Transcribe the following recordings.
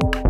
Thank you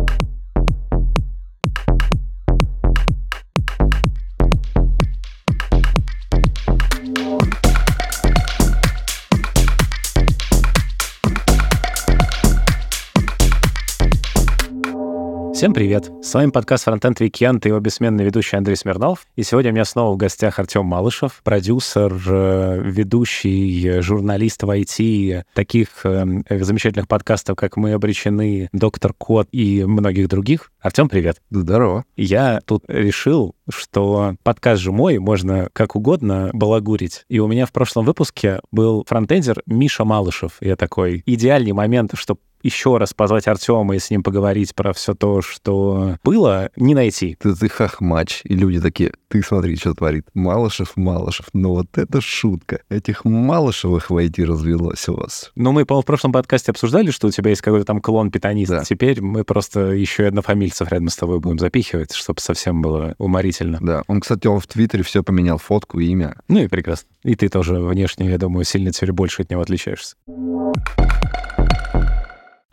Всем привет! С вами подкаст Frontend Weekend и его бессменный ведущий Андрей Смирнов. И сегодня у меня снова в гостях Артем Малышев, продюсер, э, ведущий, журналист в IT, таких э, замечательных подкастов, как «Мы обречены», «Доктор Кот» и многих других. Артем, привет! Здорово! Я тут решил, что подкаст же мой, можно как угодно балагурить. И у меня в прошлом выпуске был фронтендер Миша Малышев. Я такой, идеальный момент, чтобы еще раз позвать Артема и с ним поговорить про все то, что было, не найти. Ты, ты хахмач, и люди такие, ты смотри, что творит. Малышев, Малышев. Ну вот это шутка. Этих Малышевых в IT развелось у вас. Ну, мы, по-моему, в прошлом подкасте обсуждали, что у тебя есть какой-то там клон питанист. Да. Теперь мы просто еще и однофамильцев рядом с тобой будем запихивать, чтобы совсем было уморительно. Да. Он, кстати, он в Твиттере все поменял, фотку имя. Ну и прекрасно. И ты тоже внешне, я думаю, сильно теперь больше от него отличаешься.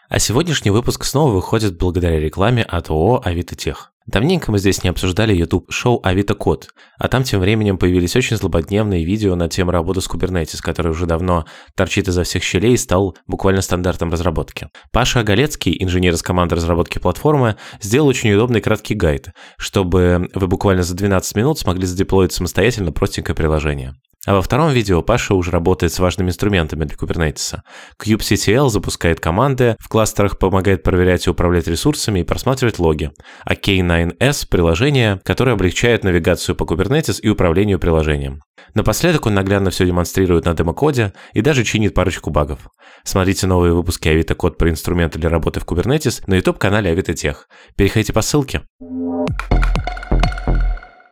А сегодняшний выпуск снова выходит благодаря рекламе от ООО «Авито Тех». Давненько мы здесь не обсуждали YouTube-шоу «Авито Код», а там тем временем появились очень злободневные видео на тему работы с Kubernetes, который уже давно торчит изо всех щелей и стал буквально стандартом разработки. Паша Оголецкий, инженер из команды разработки платформы, сделал очень удобный краткий гайд, чтобы вы буквально за 12 минут смогли задеплоить самостоятельно простенькое приложение. А во втором видео Паша уже работает с важными инструментами для Kubernetes. kubectl запускает команды, в кластерах помогает проверять и управлять ресурсами и просматривать логи. А K9s — приложение, которое облегчает навигацию по Kubernetes и управлению приложением. Напоследок он наглядно все демонстрирует на демокоде и даже чинит парочку багов. Смотрите новые выпуски Авито Код про инструменты для работы в Kubernetes на YouTube-канале Авито Тех. Переходите по ссылке.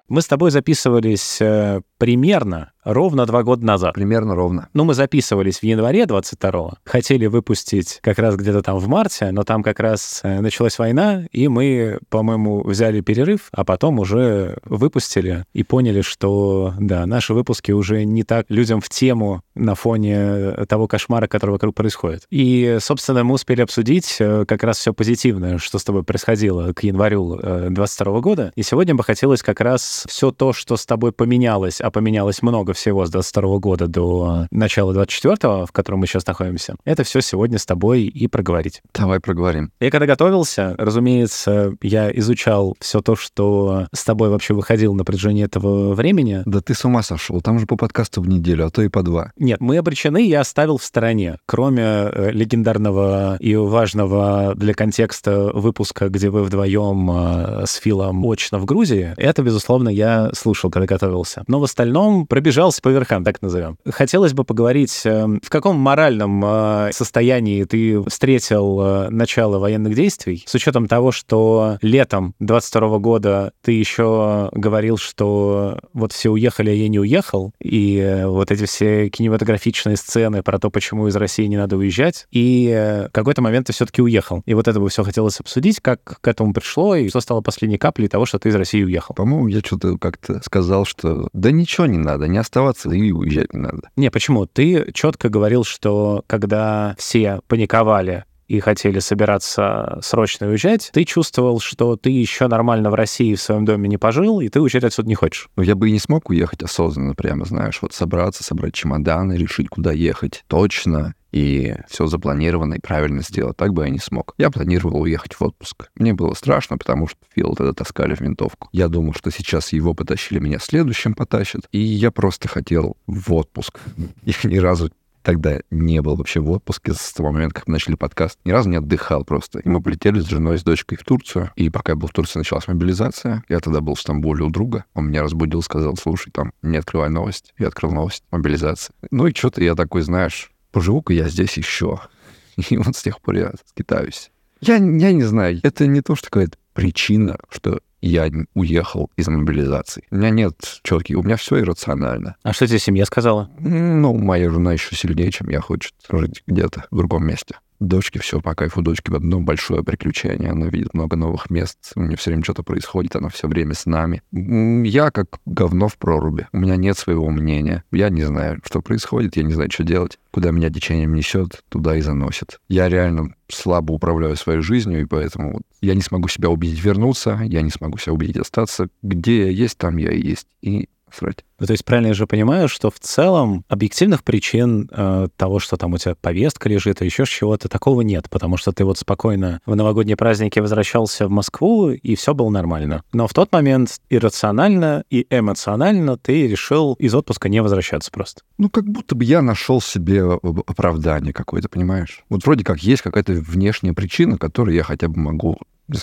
Мы с тобой записывались э, примерно ровно два года назад. Примерно ровно. Ну, мы записывались в январе 22-го, хотели выпустить как раз где-то там в марте, но там как раз э, началась война, и мы, по-моему, взяли перерыв, а потом уже выпустили и поняли, что, да, наши выпуски уже не так людям в тему на фоне того кошмара, который вокруг происходит. И, собственно, мы успели обсудить э, как раз все позитивное, что с тобой происходило к январю 22 года, и сегодня бы хотелось как раз все то, что с тобой поменялось, а поменялось много всего с 22 года до начала 24 в котором мы сейчас находимся, это все сегодня с тобой и проговорить. Давай проговорим. Я когда готовился, разумеется, я изучал все то, что с тобой вообще выходило на протяжении этого времени. Да ты с ума сошел, там же по подкасту в неделю, а то и по два. Нет, мы обречены, я оставил в стороне. Кроме э, легендарного и важного для контекста выпуска, где вы вдвоем э, с Филом очно в Грузии, это, безусловно, я слушал, когда готовился. Но в остальном пробежался по верхам, так назовем. Хотелось бы поговорить, э, в каком моральном э, состоянии ты встретил э, начало военных действий, с учетом того, что летом 22 года ты еще говорил, что вот все уехали, а я не уехал, и вот эти все кинематографичные сцены про то, почему из России не надо уезжать, и в какой-то момент ты все-таки уехал. И вот это бы все хотелось обсудить, как к этому пришло, и что стало последней каплей того, что ты из России уехал. По-моему, я что-то как-то сказал, что да ничего не надо, не оставаться и уезжать не надо. Не, почему? Ты четко говорил, что когда все паниковали и хотели собираться срочно уезжать, ты чувствовал, что ты еще нормально в России в своем доме не пожил, и ты уезжать отсюда не хочешь. Ну, я бы и не смог уехать осознанно, прямо, знаешь, вот собраться, собрать чемоданы, решить, куда ехать точно, и все запланировано и правильно сделать. Так бы я не смог. Я планировал уехать в отпуск. Мне было страшно, потому что Фил тогда таскали в винтовку. Я думал, что сейчас его потащили, меня следующим потащат. И я просто хотел в отпуск. Я ни разу тогда не был вообще в отпуске с того момента, как мы начали подкаст. Ни разу не отдыхал просто. И мы полетели с женой, с дочкой в Турцию. И пока я был в Турции, началась мобилизация. Я тогда был в Стамбуле у друга. Он меня разбудил, сказал, слушай, там, не открывай новость. Я открыл новость, мобилизация. Ну и что-то я такой, знаешь, поживу-ка я здесь еще. И вот с тех пор я скитаюсь. Я, я не знаю, это не то, что какая-то причина, что я уехал из мобилизации. У меня нет четких, у меня все иррационально. А что тебе семья сказала? Ну, моя жена еще сильнее, чем я, хочет жить где-то в другом месте. Дочке все по кайфу, дочке в одно большое приключение. Она видит много новых мест, у нее все время что-то происходит, она все время с нами. Я как говно в проруби. У меня нет своего мнения. Я не знаю, что происходит, я не знаю, что делать. Куда меня течением несет, туда и заносит. Я реально слабо управляю своей жизнью, и поэтому я не смогу себя убедить вернуться, я не смогу себя убедить остаться. Где я есть, там я и есть. И срать. Ну, то есть правильно я же понимаю, что в целом объективных причин э, того, что там у тебя повестка лежит, или еще чего-то, такого нет, потому что ты вот спокойно в новогодние праздники возвращался в Москву, и все было нормально. Но в тот момент иррационально и эмоционально ты решил из отпуска не возвращаться просто. Ну, как будто бы я нашел себе оправдание какое-то, понимаешь? Вот вроде как есть какая-то внешняя причина, которую я хотя бы могу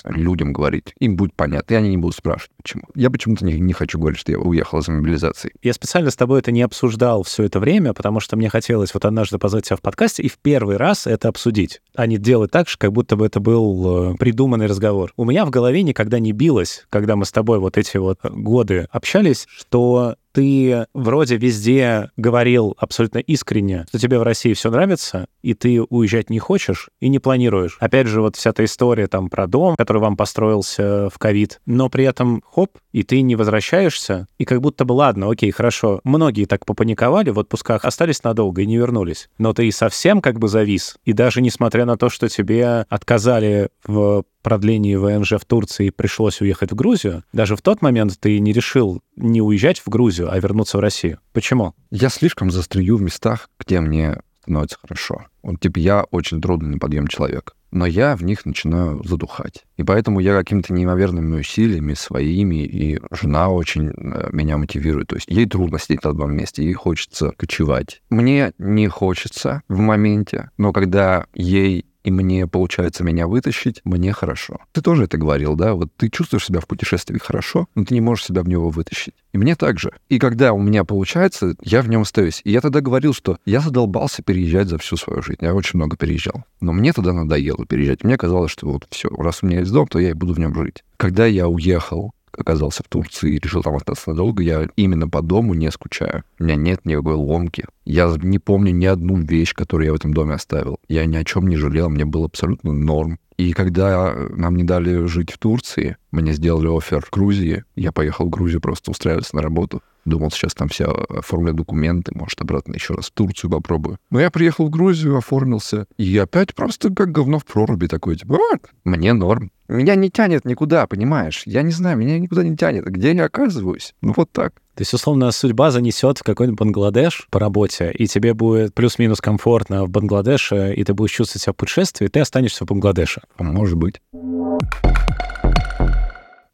людям говорить. Им будет понятно, и они не будут спрашивать, почему. Я почему-то не, не хочу говорить, что я уехал за мобилизацией. Я специально с тобой это не обсуждал все это время, потому что мне хотелось вот однажды позвать тебя в подкасте и в первый раз это обсудить, а не делать так же, как будто бы это был э, придуманный разговор. У меня в голове никогда не билось, когда мы с тобой вот эти вот годы общались, что ты вроде везде говорил абсолютно искренне, что тебе в России все нравится, и ты уезжать не хочешь и не планируешь. Опять же, вот вся эта история там про дом, который вам построился в ковид, но при этом хоп, и ты не возвращаешься, и как будто бы, ладно, окей, хорошо, многие так попаниковали в отпусках, остались надолго и не вернулись, но ты и совсем как бы завис, и даже несмотря на то, что тебе отказали в продлении ВНЖ в Турции пришлось уехать в Грузию, даже в тот момент ты не решил не уезжать в Грузию, а вернуться в Россию. Почему? Я слишком застряю в местах, где мне становится хорошо. Вот, типа, я очень трудный на подъем человек, но я в них начинаю задухать. И поэтому я какими-то неимоверными усилиями своими, и жена очень э, меня мотивирует. То есть ей трудно сидеть на одном месте, ей хочется кочевать. Мне не хочется в моменте, но когда ей и мне получается меня вытащить, мне хорошо. Ты тоже это говорил, да? Вот ты чувствуешь себя в путешествии хорошо, но ты не можешь себя в него вытащить. И мне так же. И когда у меня получается, я в нем остаюсь. И я тогда говорил, что я задолбался переезжать за всю свою жизнь. Я очень много переезжал. Но мне тогда надоело переезжать. Мне казалось, что вот все, раз у меня есть дом, то я и буду в нем жить. Когда я уехал оказался в Турции и решил там остаться надолго, я именно по дому не скучаю. У меня нет никакой ломки. Я не помню ни одну вещь, которую я в этом доме оставил. Я ни о чем не жалел, мне было абсолютно норм. И когда нам не дали жить в Турции, мне сделали офер в Грузии, я поехал в Грузию просто устраиваться на работу. Думал, сейчас там все оформлю документы, может, обратно еще раз в Турцию попробую. Но я приехал в Грузию, оформился, и опять просто как говно в проруби такой, типа, вот, мне норм. Меня не тянет никуда, понимаешь? Я не знаю, меня никуда не тянет. Где я оказываюсь? Ну вот так. То есть, условно, судьба занесет в какой-нибудь Бангладеш по работе, и тебе будет плюс-минус комфортно в Бангладеше, и ты будешь чувствовать себя в путешествии, и ты останешься в Бангладеше. Может быть.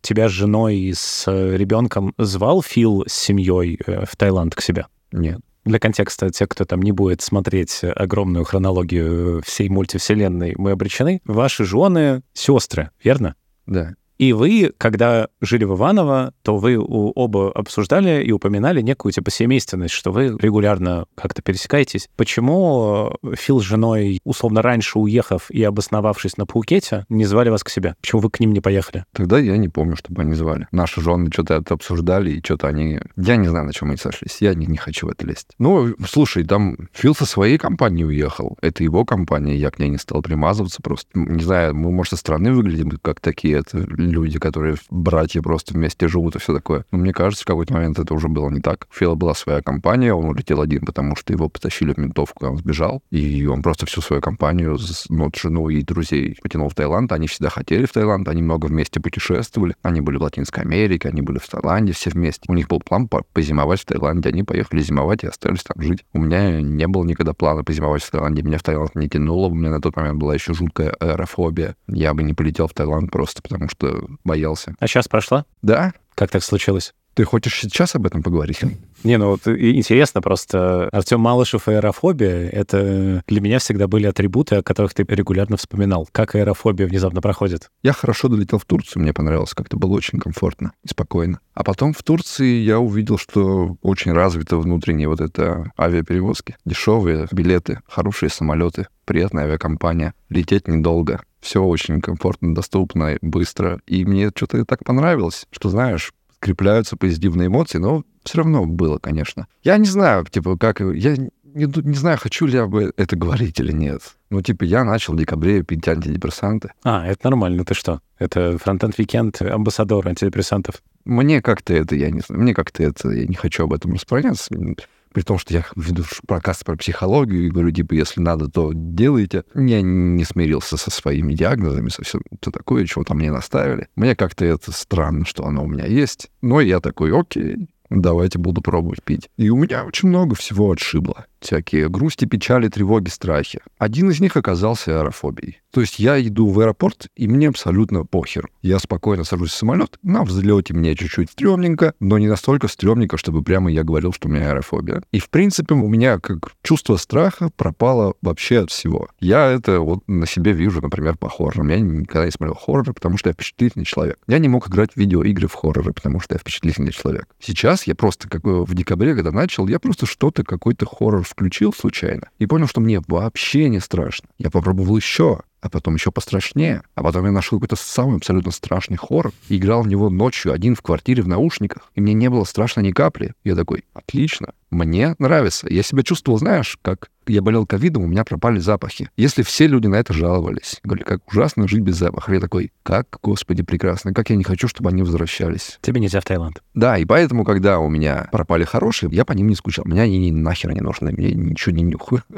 Тебя с женой и с э, ребенком звал Фил с семьей э, в Таиланд к себе? Нет. Для контекста, те, кто там не будет смотреть огромную хронологию всей мультивселенной, мы обречены. Ваши жены — сестры, верно? Да. И вы, когда жили в Иваново, то вы оба обсуждали и упоминали некую типа семейственность, что вы регулярно как-то пересекаетесь. Почему э, Фил с женой, условно раньше уехав и обосновавшись на Пхукете, не звали вас к себе? Почему вы к ним не поехали? Тогда я не помню, чтобы они звали. Наши жены что-то это обсуждали, и что-то они... Я не знаю, на чем они сошлись. Я не, не хочу в это лезть. Ну, слушай, там Фил со своей компанией уехал. Это его компания, я к ней не стал примазываться просто. Не знаю, мы, может, со стороны выглядим как такие это люди, которые братья просто вместе живут и все такое. Но мне кажется, в какой-то момент это уже было не так. У Фила была своя компания, он улетел один, потому что его потащили в ментовку, он сбежал. И он просто всю свою компанию, ну, жену и друзей потянул в Таиланд. Они всегда хотели в Таиланд, они много вместе путешествовали. Они были в Латинской Америке, они были в Таиланде все вместе. У них был план позимовать в Таиланде. Они поехали зимовать и остались там жить. У меня не было никогда плана позимовать в Таиланде. Меня в Таиланд не тянуло. У меня на тот момент была еще жуткая аэрофобия. Я бы не полетел в Таиланд просто потому, что боялся. А сейчас прошла? Да. Как так случилось? Ты хочешь сейчас об этом поговорить? Не, ну вот интересно просто. Артем Малышев и аэрофобия — это для меня всегда были атрибуты, о которых ты регулярно вспоминал. Как аэрофобия внезапно проходит? Я хорошо долетел в Турцию, мне понравилось, как-то было очень комфортно и спокойно. А потом в Турции я увидел, что очень развита внутренняя вот эта авиаперевозки. Дешевые билеты, хорошие самолеты, приятная авиакомпания. Лететь недолго. Все очень комфортно, доступно, быстро. И мне что-то так понравилось, что, знаешь, скрепляются позитивные эмоции, но все равно было, конечно. Я не знаю, типа, как... Я не, не знаю, хочу ли я бы это говорить или нет. Ну, типа, я начал в декабре пить антидепрессанты. А, это нормально, ты что? Это фронтенд Weekend амбассадор антидепрессантов. Мне как-то это, я не знаю, мне как-то это, я не хочу об этом распространяться. При том, что я веду прокаст про психологию и говорю, типа, если надо, то делайте. Я не смирился со своими диагнозами, со всем то такое, чего там мне наставили. Мне как-то это странно, что оно у меня есть. Но я такой, окей, давайте буду пробовать пить. И у меня очень много всего отшибло всякие грусти, печали, тревоги, страхи. Один из них оказался аэрофобией. То есть я иду в аэропорт, и мне абсолютно похер. Я спокойно сажусь в самолет, на взлете мне чуть-чуть стрёмненько, но не настолько стрёмненько, чтобы прямо я говорил, что у меня аэрофобия. И, в принципе, у меня как чувство страха пропало вообще от всего. Я это вот на себе вижу, например, по хоррорам. Я никогда не смотрел хорроры, потому что я впечатлительный человек. Я не мог играть в видеоигры в хорроры, потому что я впечатлительный человек. Сейчас я просто, как в декабре, когда начал, я просто что-то, какой-то хоррор включил случайно и понял, что мне вообще не страшно. Я попробовал еще, а потом еще пострашнее. А потом я нашел какой-то самый абсолютно страшный хоррор и играл в него ночью один в квартире в наушниках. И мне не было страшно ни капли. Я такой, отлично, мне нравится. Я себя чувствовал, знаешь, как я болел ковидом, у меня пропали запахи. Если все люди на это жаловались, говорили, как ужасно жить без запаха. Я такой, как, господи, прекрасно, как я не хочу, чтобы они возвращались. Тебе нельзя в Таиланд. Да, и поэтому, когда у меня пропали хорошие, я по ним не скучал. Меня они нахер не нужны, мне ничего не нюхаю.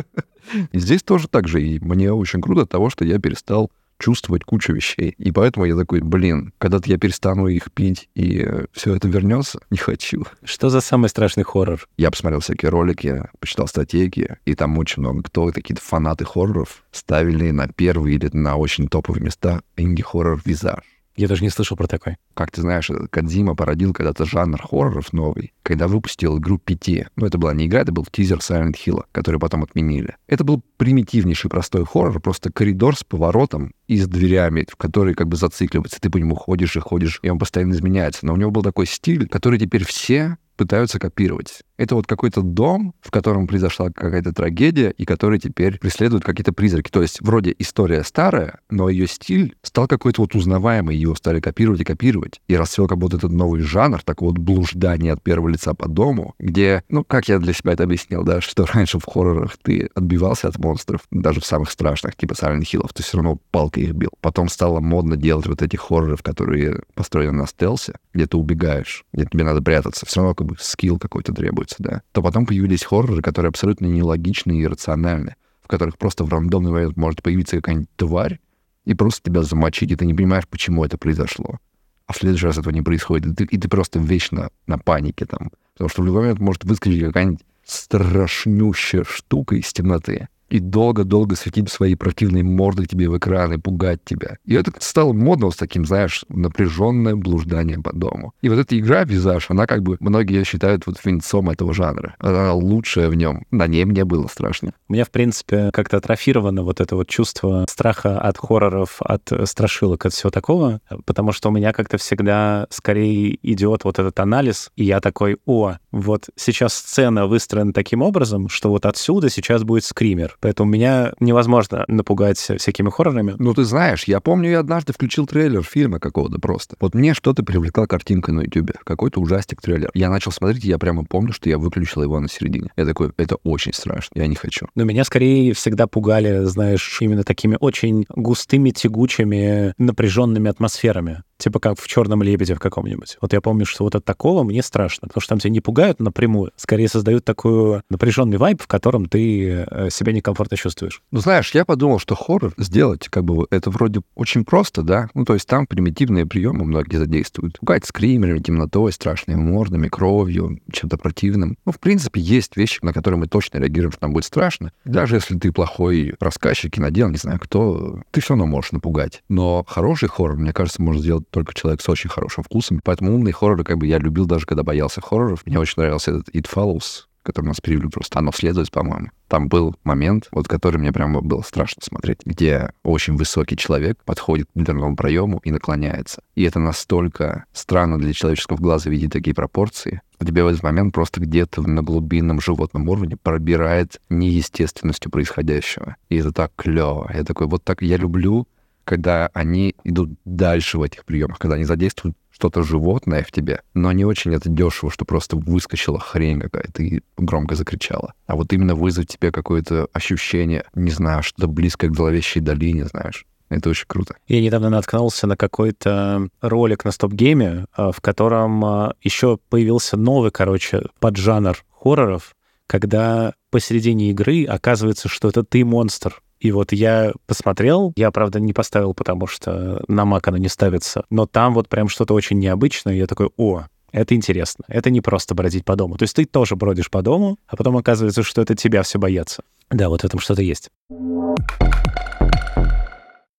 И здесь тоже так же. И мне очень круто от того, что я перестал чувствовать кучу вещей. И поэтому я такой, блин, когда-то я перестану их пить, и э, все это вернется, не хочу. Что за самый страшный хоррор? Я посмотрел всякие ролики, почитал статейки, и там очень много кто, какие-то фанаты хорроров, ставили на первые или на очень топовые места инди-хоррор «Визаж». Я даже не слышал про такой. Как ты знаешь, Кадзима породил когда-то жанр хорроров новый, когда выпустил игру Пяти. Но это была не игра, это был тизер Silent Hill, который потом отменили. Это был примитивнейший простой хоррор, просто коридор с поворотом и с дверями, в которые как бы зацикливается. Ты по нему ходишь и ходишь, и он постоянно изменяется. Но у него был такой стиль, который теперь все пытаются копировать. Это вот какой-то дом, в котором произошла какая-то трагедия, и который теперь преследует какие-то призраки. То есть вроде история старая, но ее стиль стал какой-то вот узнаваемый, его стали копировать и копировать. И расцвел как будто этот новый жанр, такого вот блуждания от первого лица по дому, где, ну, как я для себя это объяснил, да, что раньше в хоррорах ты отбивался от монстров, даже в самых страшных, типа Silent Hill, ты все равно палкой их бил. Потом стало модно делать вот эти хорроры, которые построены на стелсе, где ты убегаешь, где тебе надо прятаться. Все равно как бы скилл какой-то требуется, да. То потом появились хорроры, которые абсолютно нелогичны и иррациональны, в которых просто в рандомный момент может появиться какая-нибудь тварь и просто тебя замочить, и ты не понимаешь, почему это произошло. А в следующий раз этого не происходит, и ты, и ты просто вечно на панике там. Потому что в любой момент может выскочить какая-нибудь страшнющая штука из темноты и долго-долго светить свои противные морды тебе в экран и пугать тебя. И это стало модно с таким, знаешь, напряженное блуждание по дому. И вот эта игра «Визаж», она как бы, многие считают вот венцом этого жанра. Она лучшая в нем. На ней мне было страшно. У меня, в принципе, как-то атрофировано вот это вот чувство страха от хорроров, от страшилок, от всего такого, потому что у меня как-то всегда скорее идет вот этот анализ, и я такой, о, вот сейчас сцена выстроена таким образом, что вот отсюда сейчас будет скример. Поэтому меня невозможно напугать всякими хоррорами. Ну, ты знаешь, я помню, я однажды включил трейлер фильма какого-то просто. Вот мне что-то привлекла картинка на YouTube, какой-то ужастик-трейлер. Я начал смотреть, и я прямо помню, что я выключил его на середине. Я такой, это очень страшно, я не хочу. Но меня скорее всегда пугали, знаешь, именно такими очень густыми, тягучими, напряженными атмосферами. Типа как в «Черном лебеде» в каком-нибудь. Вот я помню, что вот от такого мне страшно, потому что там тебя не пугают напрямую, скорее создают такой напряженный вайб, в котором ты э, себя некомфортно чувствуешь. Ну, знаешь, я подумал, что хоррор сделать, как бы, это вроде очень просто, да? Ну, то есть там примитивные приемы многие задействуют. Пугать скримерами, темнотой, страшными мордами, кровью, чем-то противным. Ну, в принципе, есть вещи, на которые мы точно реагируем, что нам будет страшно. Даже если ты плохой рассказчик, кинодел, не знаю кто, ты все равно можешь напугать. Но хороший хоррор, мне кажется, может сделать только человек с очень хорошим вкусом. Поэтому умные хорроры, как бы я любил даже, когда боялся хорроров. Мне очень нравился этот It Follows, который у нас перевели просто «Оно следует», по-моему. Там был момент, вот который мне прямо было страшно смотреть, где очень высокий человек подходит к дверному проему и наклоняется. И это настолько странно для человеческого глаза видеть такие пропорции, что тебе в этот момент просто где-то на глубинном животном уровне пробирает неестественностью происходящего. И это так клево. Я такой, вот так я люблю когда они идут дальше в этих приемах, когда они задействуют что-то животное в тебе, но не очень это дешево, что просто выскочила хрень какая-то и громко закричала. А вот именно вызвать тебе какое-то ощущение, не знаю, что-то близкое к зловещей долине, знаешь. Это очень круто. Я недавно наткнулся на какой-то ролик на стоп-гейме, а, в котором а, еще появился новый, короче, поджанр хорроров, когда посередине игры оказывается, что это ты монстр. И вот я посмотрел, я, правда, не поставил, потому что на Mac она не ставится, но там вот прям что-то очень необычное, я такой, о, это интересно. Это не просто бродить по дому. То есть ты тоже бродишь по дому, а потом оказывается, что это тебя все боятся. Да, вот в этом что-то есть.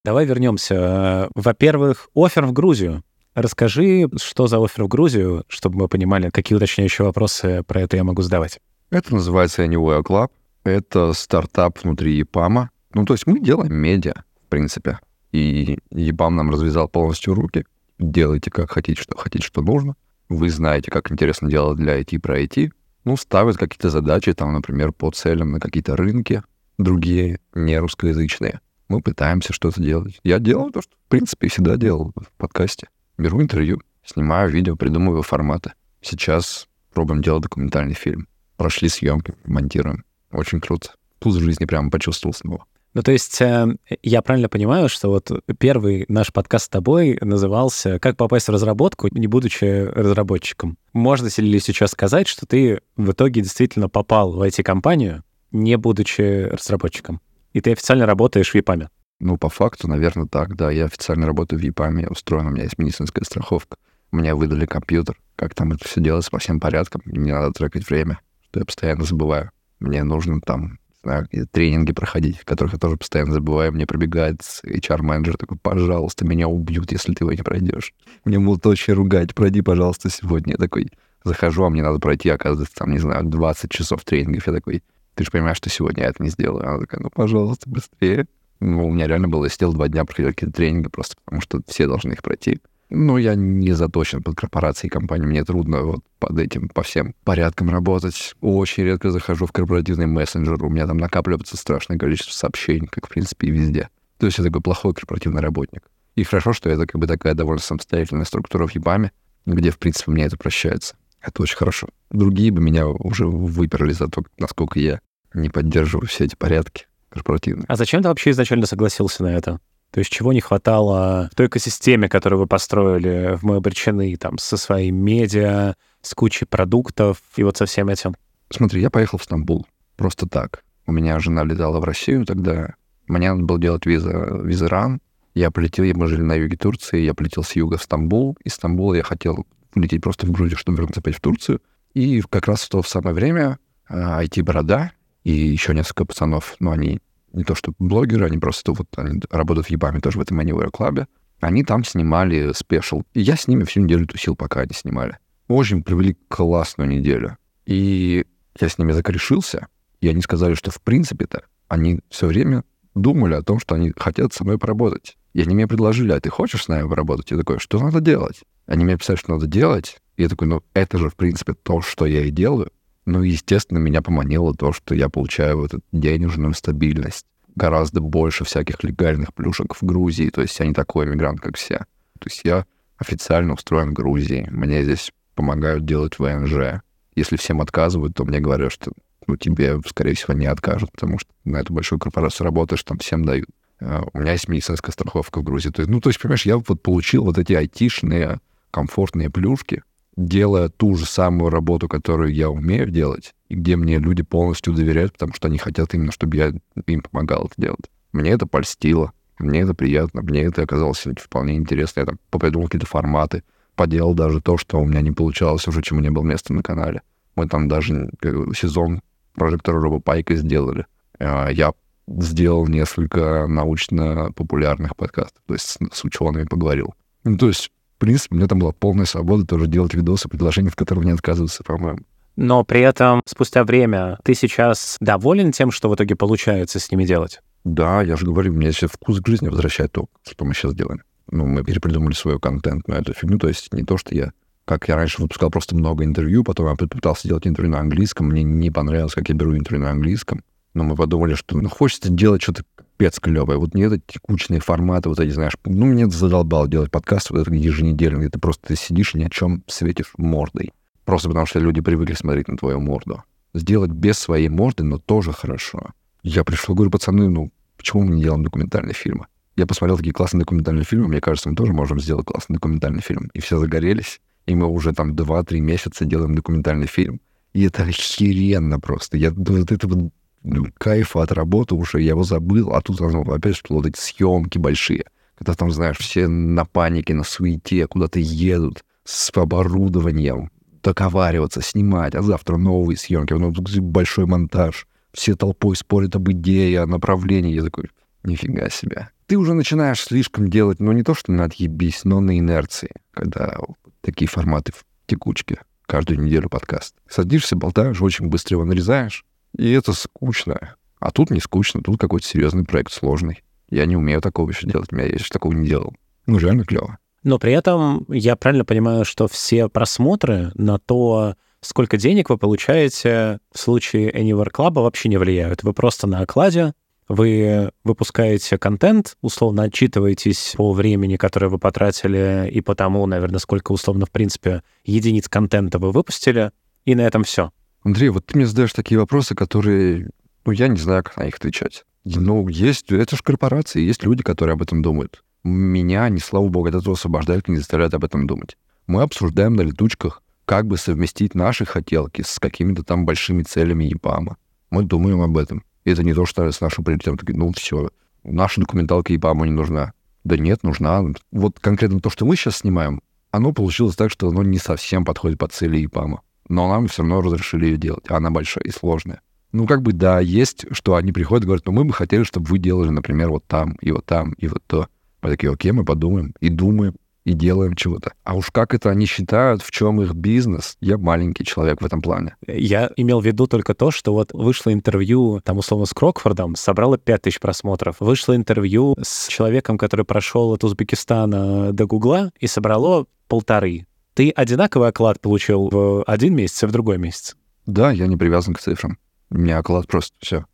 Давай вернемся. Во-первых, офер в Грузию. Расскажи, что за офер в Грузию, чтобы мы понимали, какие уточняющие вопросы про это я могу задавать. Это называется Anywhere Club. Это стартап внутри ЕПАМа. Ну, то есть мы делаем медиа, в принципе. И ЕПАМ нам развязал полностью руки. Делайте как хотите, что хотите, что нужно. Вы знаете, как интересно делать для IT про IT. Ну, ставят какие-то задачи, там, например, по целям на какие-то рынки, другие не русскоязычные. Мы пытаемся что-то делать. Я делаю то, что, в принципе, всегда делал в подкасте. Беру интервью, снимаю видео, придумываю форматы. Сейчас пробуем делать документальный фильм прошли съемки, монтируем. Очень круто. Вкус жизни прямо почувствовал снова. Ну, то есть э, я правильно понимаю, что вот первый наш подкаст с тобой назывался «Как попасть в разработку, не будучи разработчиком». Можно ли сейчас сказать, что ты в итоге действительно попал в IT-компанию, не будучи разработчиком? И ты официально работаешь в ЕПАМе? Ну, по факту, наверное, так, да. Я официально работаю в ЕПАМе, устроена, у меня есть медицинская страховка. Мне выдали компьютер. Как там это все делается по всем порядкам, мне надо трекать время что я постоянно забываю. Мне нужно там тренинги проходить, которых я тоже постоянно забываю. Мне пробегает HR-менеджер такой, пожалуйста, меня убьют, если ты его не пройдешь. Мне будут очень ругать, пройди, пожалуйста, сегодня. Я такой захожу, а мне надо пройти, оказывается, там, не знаю, 20 часов тренингов. Я такой, ты же понимаешь, что сегодня я это не сделаю. Она такая, ну, пожалуйста, быстрее. Ну, у меня реально было, я сидел два дня, проходил какие-то тренинги просто потому, что все должны их пройти. Ну, я не заточен под корпорации и компании. Мне трудно вот под этим, по всем порядкам работать. Очень редко захожу в корпоративный мессенджер. У меня там накапливается страшное количество сообщений, как, в принципе, и везде. То есть я такой плохой корпоративный работник. И хорошо, что это как бы такая довольно самостоятельная структура в ЕБАМе, где, в принципе, мне это прощается. Это очень хорошо. Другие бы меня уже выперли за то, насколько я не поддерживаю все эти порядки корпоративные. А зачем ты вообще изначально согласился на это? То есть чего не хватало в той экосистеме, которую вы построили в «Мы обречены», там, со своей медиа, с кучей продуктов и вот со всем этим? Смотри, я поехал в Стамбул просто так. У меня жена летала в Россию тогда. Мне надо было делать виза, виза РАН. Я полетел, мы жили на юге Турции, я полетел с юга в Стамбул. Из Стамбула я хотел лететь просто в Грузию, чтобы вернуться опять в Турцию. И как раз в то самое время IT-борода и еще несколько пацанов, но они не то что блогеры, они просто вот они работают в Ебаме тоже в этом Anywhere клубе. Они там снимали спешл. И я с ними всю неделю тусил, пока они снимали. Общем, провели классную неделю. И я с ними закорешился, и они сказали, что в принципе-то они все время думали о том, что они хотят со мной поработать. И они мне предложили, а ты хочешь с нами поработать? Я такой, что надо делать? Они мне писали, что надо делать. И я такой, ну это же, в принципе, то, что я и делаю. Ну, естественно, меня поманило то, что я получаю вот эту денежную стабильность. Гораздо больше всяких легальных плюшек в Грузии. То есть я не такой иммигрант, как все. То есть я официально устроен в Грузии. Мне здесь помогают делать ВНЖ. Если всем отказывают, то мне говорят, что ну, тебе, скорее всего, не откажут, потому что на эту большую корпорацию работаешь, там всем дают. А, у меня есть медицинская страховка в Грузии. То есть, ну, то есть, понимаешь, я вот получил вот эти айтишные комфортные плюшки, делая ту же самую работу, которую я умею делать, и где мне люди полностью доверяют, потому что они хотят именно, чтобы я им помогал это делать. Мне это польстило, мне это приятно, мне это оказалось вполне интересно. Я там попридумал какие-то форматы, поделал даже то, что у меня не получалось уже, чему не было места на канале. Мы там даже сезон прожектора Робопайка сделали. А, я сделал несколько научно-популярных подкастов, то есть с учеными поговорил. Ну, то есть принципе, у меня там была полная свобода тоже делать видосы, предложения, в которых не отказываться, по-моему. Но при этом спустя время ты сейчас доволен тем, что в итоге получается с ними делать? Да, я же говорю, мне сейчас вкус к жизни возвращает то, что мы сейчас делаем. Ну, мы перепридумали свой контент на эту фигню, то есть не то, что я как я раньше выпускал просто много интервью, потом я пытался делать интервью на английском, мне не понравилось, как я беру интервью на английском, но мы подумали, что ну, хочется делать что-то пипец клевая. Вот не это текучные форматы, вот эти, знаешь, ну, мне задолбало делать подкаст вот это еженедельно, где ты просто ты сидишь и ни о чем светишь мордой. Просто потому что люди привыкли смотреть на твою морду. Сделать без своей морды, но тоже хорошо. Я пришел, говорю, пацаны, ну, почему мы не делаем документальные фильмы? Я посмотрел такие классные документальные фильмы, мне кажется, мы тоже можем сделать классный документальный фильм. И все загорелись, и мы уже там 2-3 месяца делаем документальный фильм. И это охеренно просто. Я вот это вот кайфа от работы уже, я его забыл, а тут опять что вот эти съемки большие, когда там, знаешь, все на панике, на суете, куда-то едут с оборудованием, договариваться, снимать, а завтра новые съемки, ну, большой монтаж, все толпой спорят об идее, о направлении. Я такой, нифига себе. Ты уже начинаешь слишком делать, ну, не то, что на отъебись, но на инерции, когда такие форматы в текучке, каждую неделю подкаст. Садишься, болтаешь, очень быстро его нарезаешь, и это скучно. А тут не скучно, тут какой-то серьезный проект сложный. Я не умею такого еще делать, я еще такого не делал. Ну, реально клево. Но при этом я правильно понимаю, что все просмотры на то, сколько денег вы получаете в случае Anywhere Club вообще не влияют. Вы просто на окладе, вы выпускаете контент, условно отчитываетесь по времени, которое вы потратили, и по тому, наверное, сколько условно, в принципе, единиц контента вы выпустили, и на этом все. Андрей, вот ты мне задаешь такие вопросы, которые, ну, я не знаю, как на них отвечать. Ну, есть, это же корпорации, есть люди, которые об этом думают. Меня, не слава богу, от этого освобождают и не заставляют об этом думать. Мы обсуждаем на летучках, как бы совместить наши хотелки с какими-то там большими целями ЕПАМа. Мы думаем об этом. И это не то, что с нашим приоритетом, такие, ну, все, наша документалка ЕПАМу не нужна. Да нет, нужна. Вот конкретно то, что мы сейчас снимаем, оно получилось так, что оно не совсем подходит под цели ЕПАМа но нам все равно разрешили ее делать, а она большая и сложная. Ну, как бы, да, есть, что они приходят и говорят, ну, мы бы хотели, чтобы вы делали, например, вот там, и вот там, и вот то. Мы такие, окей, мы подумаем, и думаем, и делаем чего-то. А уж как это они считают, в чем их бизнес, я маленький человек в этом плане. Я имел в виду только то, что вот вышло интервью, там, условно, с Крокфордом, собрало 5000 просмотров. Вышло интервью с человеком, который прошел от Узбекистана до Гугла, и собрало полторы. Ты одинаковый оклад получил в один месяц и в другой месяц? Да, я не привязан к цифрам. У меня оклад просто все.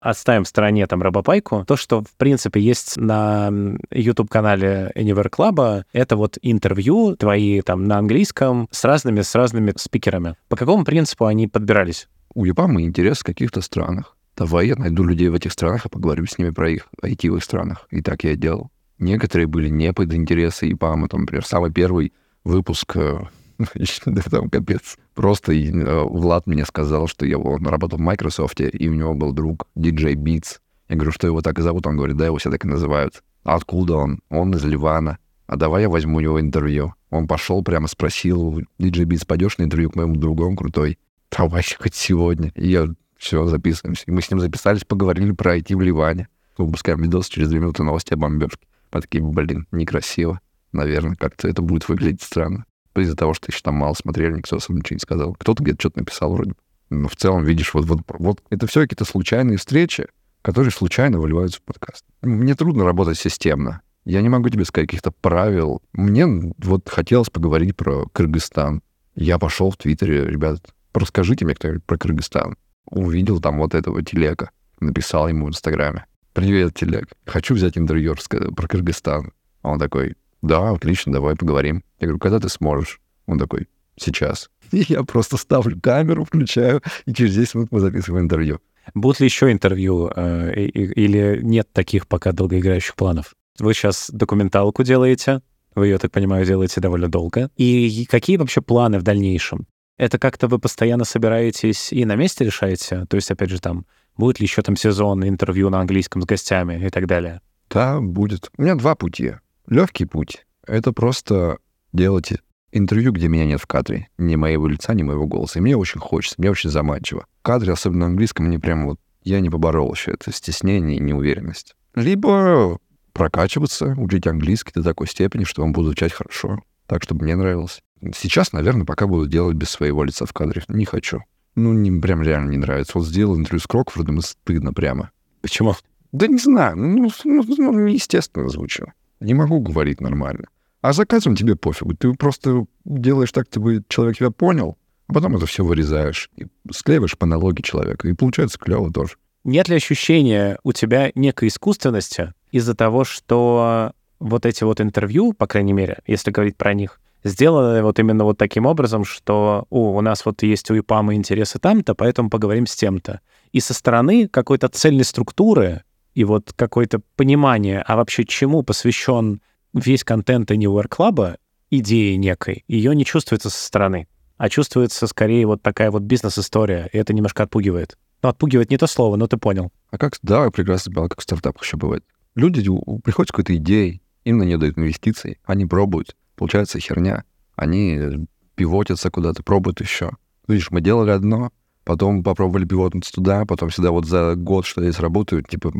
Оставим в стороне там Робопайку. То, что, в принципе, есть на YouTube-канале Anywhere Club, это вот интервью твои там на английском с разными, с разными спикерами. По какому принципу они подбирались? У ЕПАМа интерес в каких-то странах. Давай я найду людей в этих странах и поговорю с ними про их IT в их странах. И так я и делал. Некоторые были не под интересы ИПАМа. Там, например, самый первый выпуск э, там капец. Просто э, Влад мне сказал, что я, он работал в Microsoft, и у него был друг DJ Beats. Я говорю, что его так и зовут? Он говорит, да, его все так и называют. А откуда он? Он из Ливана. А давай я возьму у него интервью. Он пошел, прямо спросил, DJ Beats, пойдешь на интервью к моему другу? Он крутой. Давай хоть сегодня. И я все, записываемся. И мы с ним записались, поговорили про IT в Ливане. Выпускаем видос через две минуты новости о бомбежке. Мы такие, блин, некрасиво. Наверное, как-то это будет выглядеть странно. Из-за того, что еще там мало смотрели, никто особо ничего не сказал. Кто-то где-то что-то написал вроде Но в целом, видишь, вот, вот, вот это все какие-то случайные встречи, которые случайно выливаются в подкаст. Мне трудно работать системно. Я не могу тебе сказать каких-то правил. Мне вот хотелось поговорить про Кыргызстан. Я пошел в Твиттере, ребят, расскажите мне кто-нибудь про Кыргызстан. Увидел там вот этого телека. Написал ему в Инстаграме. «Привет, Телег. Хочу взять интервью про Кыргызстан». А он такой, «Да, отлично, давай поговорим». Я говорю, «Когда ты сможешь?» Он такой, «Сейчас». И я просто ставлю камеру, включаю, и через 10 минут мы записываем интервью. Будут ли еще интервью э, или нет таких пока долгоиграющих планов? Вы сейчас документалку делаете, вы ее, так понимаю, делаете довольно долго. И какие вообще планы в дальнейшем? Это как-то вы постоянно собираетесь и на месте решаете? То есть, опять же, там, Будет ли еще там сезон интервью на английском с гостями и так далее? Да, будет. У меня два пути. Легкий путь — это просто делать интервью, где меня нет в кадре. Ни моего лица, ни моего голоса. И мне очень хочется, мне очень заманчиво. В кадре, особенно на английском, мне прям вот... Я не поборол еще это стеснение и неуверенность. Либо прокачиваться, учить английский до такой степени, что он будет звучать хорошо, так, чтобы мне нравилось. Сейчас, наверное, пока буду делать без своего лица в кадре. Не хочу. Ну, не, прям реально не нравится. Вот сделал интервью с Крокфордом, и стыдно прямо. Почему? Да не знаю, ну, ну, ну неестественно звучу. Не могу говорить нормально. А заказом тебе пофигу. Ты просто делаешь так, чтобы человек тебя понял, а потом это все вырезаешь. И склеиваешь по налоге человека. И получается клево тоже. Нет ли ощущения у тебя некой искусственности из-за того, что вот эти вот интервью, по крайней мере, если говорить про них, сделаны вот именно вот таким образом, что О, у нас вот есть у ИПАМа интересы там-то, поэтому поговорим с тем-то. И со стороны какой-то цельной структуры и вот какое-то понимание, а вообще чему посвящен весь контент Anywhere Club, идеи некой, ее не чувствуется со стороны, а чувствуется скорее вот такая вот бизнес-история, и это немножко отпугивает. Ну, отпугивает не то слово, но ты понял. А как, да, прекрасно понял, как в стартапах еще бывает. Люди приходят с какой-то идеей, им на нее дают инвестиции, они пробуют, получается херня. Они пивотятся куда-то, пробуют еще. Видишь, мы делали одно, потом попробовали пивотнуться туда, потом сюда вот за год, что здесь работают, типа,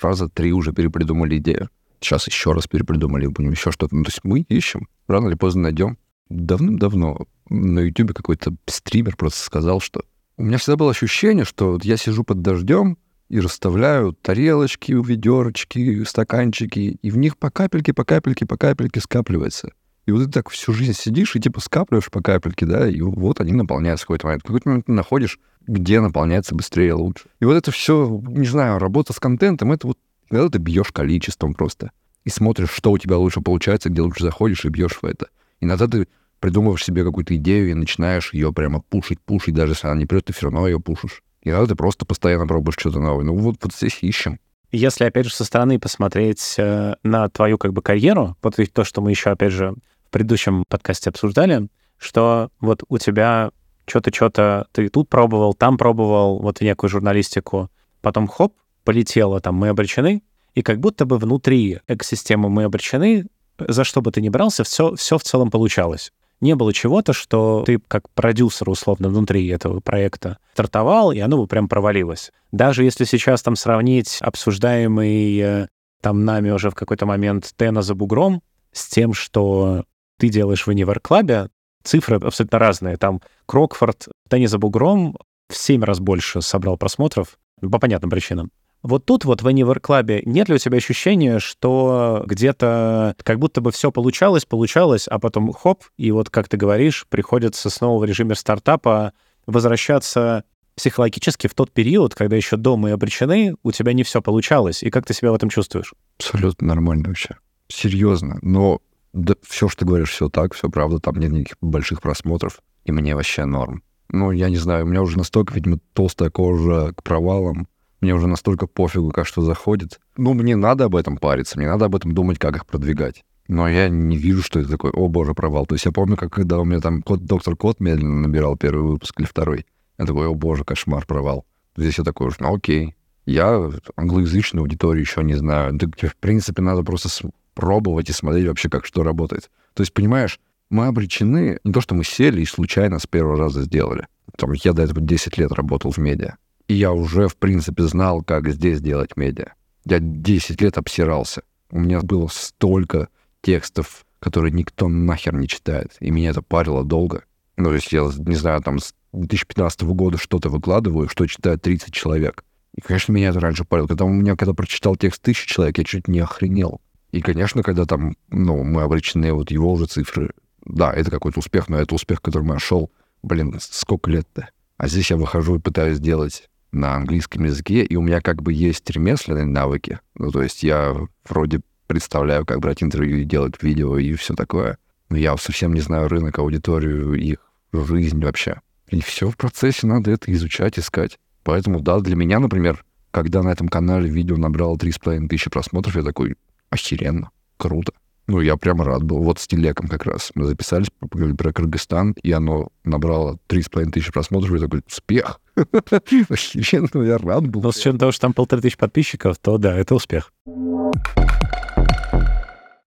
раза три уже перепридумали идею. Сейчас еще раз перепридумали, будем еще что-то. Ну, то есть мы ищем, рано или поздно найдем. Давным-давно на YouTube какой-то стример просто сказал, что у меня всегда было ощущение, что вот я сижу под дождем и расставляю тарелочки, ведерочки, стаканчики, и в них по капельке, по капельке, по капельке скапливается. И вот ты так всю жизнь сидишь и типа скапливаешь по капельке, да, и вот они наполняются в какой-то момент. В какой-то момент ты находишь, где наполняется быстрее, лучше. И вот это все, не знаю, работа с контентом, это вот когда ты бьешь количеством просто. И смотришь, что у тебя лучше получается, где лучше заходишь и бьешь в это. Иногда ты придумываешь себе какую-то идею и начинаешь ее прямо пушить, пушить, даже если она не прет, ты все равно ее пушишь. И иногда ты просто постоянно пробуешь что-то новое. Ну вот, вот здесь ищем. Если, опять же, со стороны посмотреть э, на твою как бы карьеру, вот ведь то, что мы еще, опять же, в предыдущем подкасте обсуждали, что вот у тебя что-то, что-то ты тут пробовал, там пробовал, вот некую журналистику, потом хоп, полетело, там мы обречены, и как будто бы внутри экосистемы мы обречены, за что бы ты ни брался, все, все в целом получалось. Не было чего-то, что ты как продюсер условно внутри этого проекта стартовал, и оно бы прям провалилось. Даже если сейчас там сравнить обсуждаемый э, там нами уже в какой-то момент Тена за бугром с тем, что ты делаешь в Универ Клабе, цифры абсолютно разные. Там Крокфорд, Тенни за бугром в семь раз больше собрал просмотров, по понятным причинам. Вот тут вот в Anywhere Club нет ли у тебя ощущения, что где-то как будто бы все получалось, получалось, а потом хоп, и вот, как ты говоришь, приходится снова в режиме стартапа возвращаться психологически в тот период, когда еще дома и обречены, у тебя не все получалось. И как ты себя в этом чувствуешь? Абсолютно нормально вообще. Серьезно. Но да, все, что ты говоришь, все так, все правда, там нет никаких больших просмотров, и мне вообще норм. Ну, я не знаю, у меня уже настолько, видимо, толстая кожа к провалам, мне уже настолько пофигу, как что заходит. Ну, мне надо об этом париться, мне надо об этом думать, как их продвигать. Но я не вижу, что это такой, о боже, провал. То есть я помню, как когда у меня там код, доктор Кот медленно набирал первый выпуск или второй. Я такой, о боже, кошмар, провал. Здесь я такой, ну окей. Я англоязычную аудиторию еще не знаю. Да, в принципе, надо просто пробовать и смотреть вообще, как что работает. То есть, понимаешь, мы обречены, не то, что мы сели и случайно с первого раза сделали. Там, я до этого 10 лет работал в медиа. И я уже, в принципе, знал, как здесь делать медиа. Я 10 лет обсирался. У меня было столько текстов, которые никто нахер не читает. И меня это парило долго. Ну, то есть я, не знаю, там с 2015 года что-то выкладываю, что читает 30 человек. И, конечно, меня это раньше парило. Когда у меня, когда прочитал текст тысячи человек, я чуть не охренел. И, конечно, когда там, ну, мы обречены, вот его уже цифры, да, это какой-то успех, но это успех, который мы нашел, блин, сколько лет-то? А здесь я выхожу и пытаюсь сделать на английском языке, и у меня как бы есть ремесленные навыки. Ну, то есть я вроде представляю, как брать интервью и делать видео и все такое. Но я совсем не знаю рынок, аудиторию, их жизнь вообще. И все в процессе надо это изучать, искать. Поэтому, да, для меня, например, когда на этом канале видео набрало 3,5 тысячи просмотров, я такой, охеренно, круто. Ну, я прямо рад был. Вот с Телеком как раз. Мы записались, поговорили про Кыргызстан, и оно набрало 3,5 тысячи просмотров. Я такой, успех. Охеренно, я рад был. Но с учетом того, что там полторы тысячи подписчиков, то да, это успех.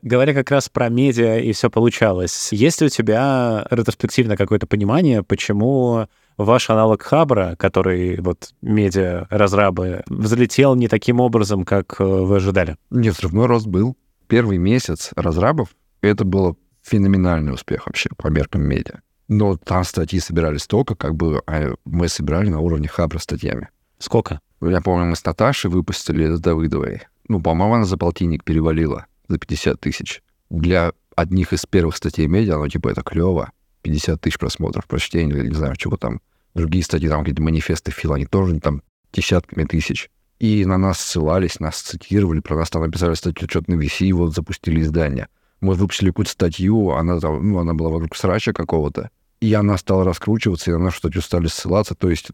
Говоря как раз про медиа и все получалось, есть ли у тебя ретроспективно какое-то понимание, почему ваш аналог Хабра, который вот медиа разрабы, взлетел не таким образом, как э, вы ожидали? Нет, взрывной рост был. Первый месяц разрабов — это было феноменальный успех вообще по меркам медиа. Но там статьи собирались только, как бы а мы собирали на уровне Хабра статьями. Сколько? Я помню, мы с Наташей выпустили с Давыдовой. Ну, по-моему, она за полтинник перевалила за 50 тысяч. Для одних из первых статей медиа, ну, типа, это клево. 50 тысяч просмотров, прочтений, или не знаю, чего там. Другие статьи, там какие-то манифесты Фила, они тоже там десятками тысяч. И на нас ссылались, нас цитировали, про нас там написали статью что-то на VC, вот запустили издание. Мы выпустили какую-то статью, она там, ну, она была вокруг срача какого-то, и она стала раскручиваться, и на нашу статью стали ссылаться, то есть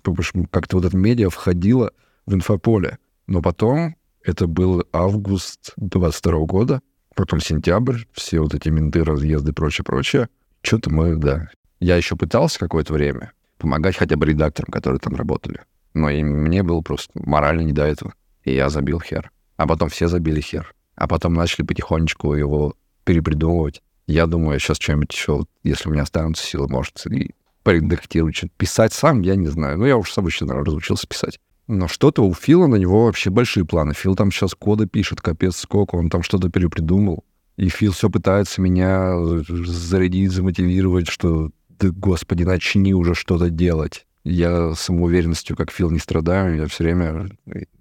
как-то вот это медиа входило в инфополе. Но потом, это был август 22 года, потом сентябрь, все вот эти менты, разъезды, прочее, прочее. Что-то мы, да. Я еще пытался какое-то время помогать хотя бы редакторам, которые там работали. Но и мне было просто морально не до этого. И я забил хер. А потом все забили хер. А потом начали потихонечку его перепридумывать. Я думаю, сейчас что-нибудь еще, если у меня останутся силы, может, и поредактировать, что-то писать сам, я не знаю. Ну, я уж с обычно разучился писать. Но что-то у Фила на него вообще большие планы. Фил там сейчас кода пишет, капец сколько, он там что-то перепридумал. И Фил все пытается меня зарядить, замотивировать, что да, господи, начни уже что-то делать. Я самоуверенностью, как Фил, не страдаю, я все время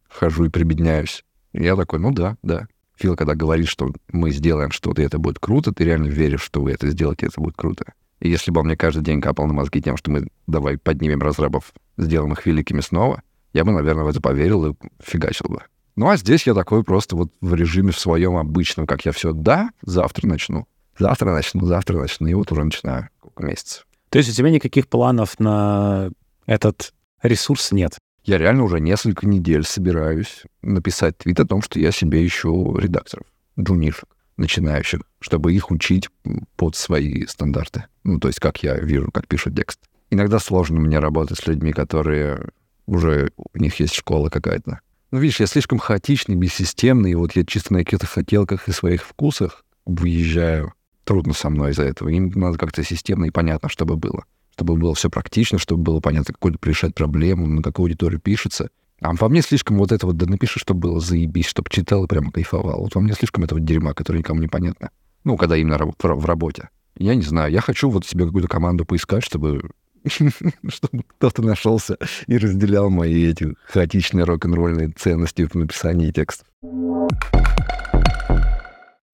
хожу и прибедняюсь. Я такой, ну да, да. Фил, когда говорит, что мы сделаем что-то, и это будет круто, ты реально веришь, что вы это сделаете, и это будет круто. И если бы он мне каждый день капал на мозги тем, что мы давай поднимем разрабов, сделаем их великими снова, я бы, наверное, в это поверил и фигачил бы. Ну, а здесь я такой просто вот в режиме в своем обычном, как я все, да, завтра начну. Завтра начну, завтра начну, и вот уже начинаю месяцев. То есть у тебя никаких планов на этот ресурс нет? Я реально уже несколько недель собираюсь написать твит о том, что я себе ищу редакторов, джунишек, начинающих, чтобы их учить под свои стандарты. Ну, то есть как я вижу, как пишут текст. Иногда сложно мне работать с людьми, которые уже у них есть школа какая-то. Ну, видишь, я слишком хаотичный, бессистемный, и вот я чисто на каких-то хотелках и своих вкусах выезжаю. Трудно со мной из-за этого. Им надо как-то системно и понятно, чтобы было. Чтобы было все практично, чтобы было понятно, какую-то решать проблему, на какую аудиторию пишется. А во мне слишком вот это вот, да напиши, чтобы было заебись, чтобы читал и прямо кайфовал. Вот во мне слишком этого дерьма, которое никому не понятно. Ну, когда именно в работе. Я не знаю, я хочу вот себе какую-то команду поискать, чтобы чтобы кто-то нашелся и разделял мои эти хаотичные рок-н-ролльные ценности в написании текстов.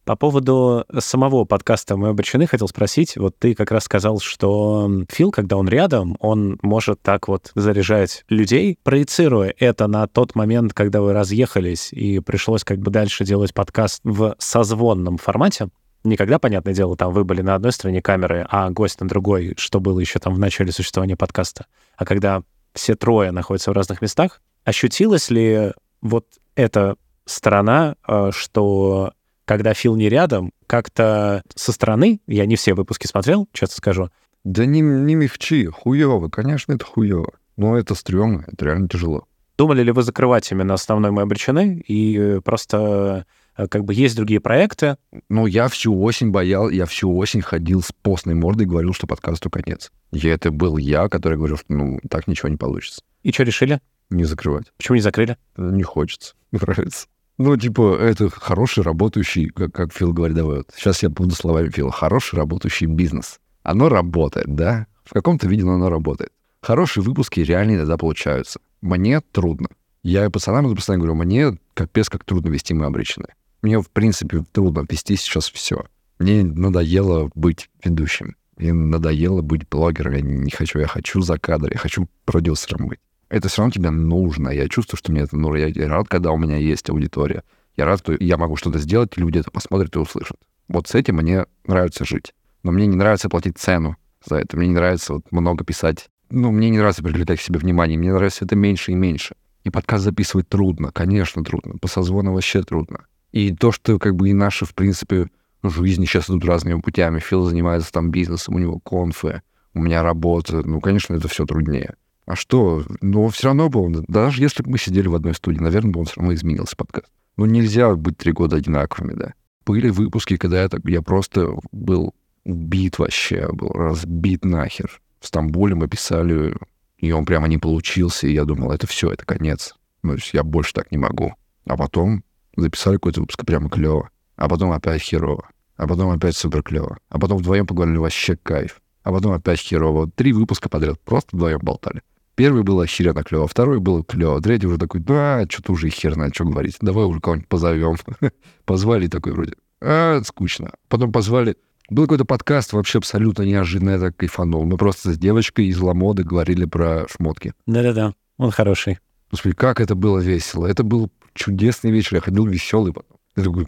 По поводу самого подкаста «Мы обречены» хотел спросить. Вот ты как раз сказал, что Фил, когда он рядом, он может так вот заряжать людей, проецируя это на тот момент, когда вы разъехались и пришлось как бы дальше делать подкаст в созвонном формате никогда, понятное дело, там вы были на одной стороне камеры, а гость на другой, что было еще там в начале существования подкаста. А когда все трое находятся в разных местах, ощутилась ли вот эта сторона, э, что когда Фил не рядом, как-то со стороны, я не все выпуски смотрел, честно скажу. Да не, не мягчи, хуево, конечно, это хуево. Но это стрёмно, это реально тяжело. Думали ли вы закрывать именно основной «Мы обречены» и просто Э, как бы есть другие проекты. Ну, я всю осень боял, я всю осень ходил с постной мордой и говорил, что подкасту конец. И это был я, который говорил, что ну, так ничего не получится. И что решили? Не закрывать. Почему не закрыли? Не хочется. Нравится. Ну, типа, это хороший работающий, как, как Фил говорит, давай вот. Сейчас я буду словами Фила. Хороший работающий бизнес. Оно работает, да? В каком-то виде оно работает. Хорошие выпуски реально иногда получаются. Мне трудно. Я пацанам постоянно говорю, мне капец как трудно вести мы обречены. Мне, в принципе, трудно вести сейчас все. Мне надоело быть ведущим. Мне надоело быть блогером. Я не хочу, я хочу за кадр, я хочу продюсером быть. Это все равно тебе нужно. Я чувствую, что мне это нужно. Я рад, когда у меня есть аудитория. Я рад, что я могу что-то сделать, люди это посмотрят и услышат. Вот с этим мне нравится жить. Но мне не нравится платить цену за это. Мне не нравится вот много писать. Ну, мне не нравится привлекать к себе внимание. Мне нравится это меньше и меньше. И подкаст записывать трудно, конечно, трудно. По созвону вообще трудно. И то, что как бы и наши, в принципе, жизни сейчас идут разными путями. Фил занимается там бизнесом, у него конфы, у меня работа. Ну, конечно, это все труднее. А что? Ну, все равно был, даже если бы мы сидели в одной студии, наверное, бы он все равно изменился подкаст. Ну, нельзя быть три года одинаковыми, да. Были выпуски, когда я, так, я просто был убит вообще, был разбит нахер. В Стамбуле мы писали, и он прямо не получился, и я думал, это все, это конец. Ну, то есть я больше так не могу. А потом записали какой-то выпуск прямо клево, а потом опять херово, а потом опять супер клево, а потом вдвоем поговорили вообще кайф, а потом опять херово. Три выпуска подряд просто вдвоем болтали. Первый был охеренно клево, второй был клево, третий уже такой, да, что-то уже хер знает, что говорить, давай уже кого-нибудь позовем. Позвали такой вроде, а, скучно. Потом позвали, был какой-то подкаст, вообще абсолютно неожиданно, я так кайфанул. Мы просто с девочкой из Ламоды говорили про шмотки. Да-да-да, он хороший. Господи, как это было весело. Это был чудесный вечер. Я ходил веселый потом.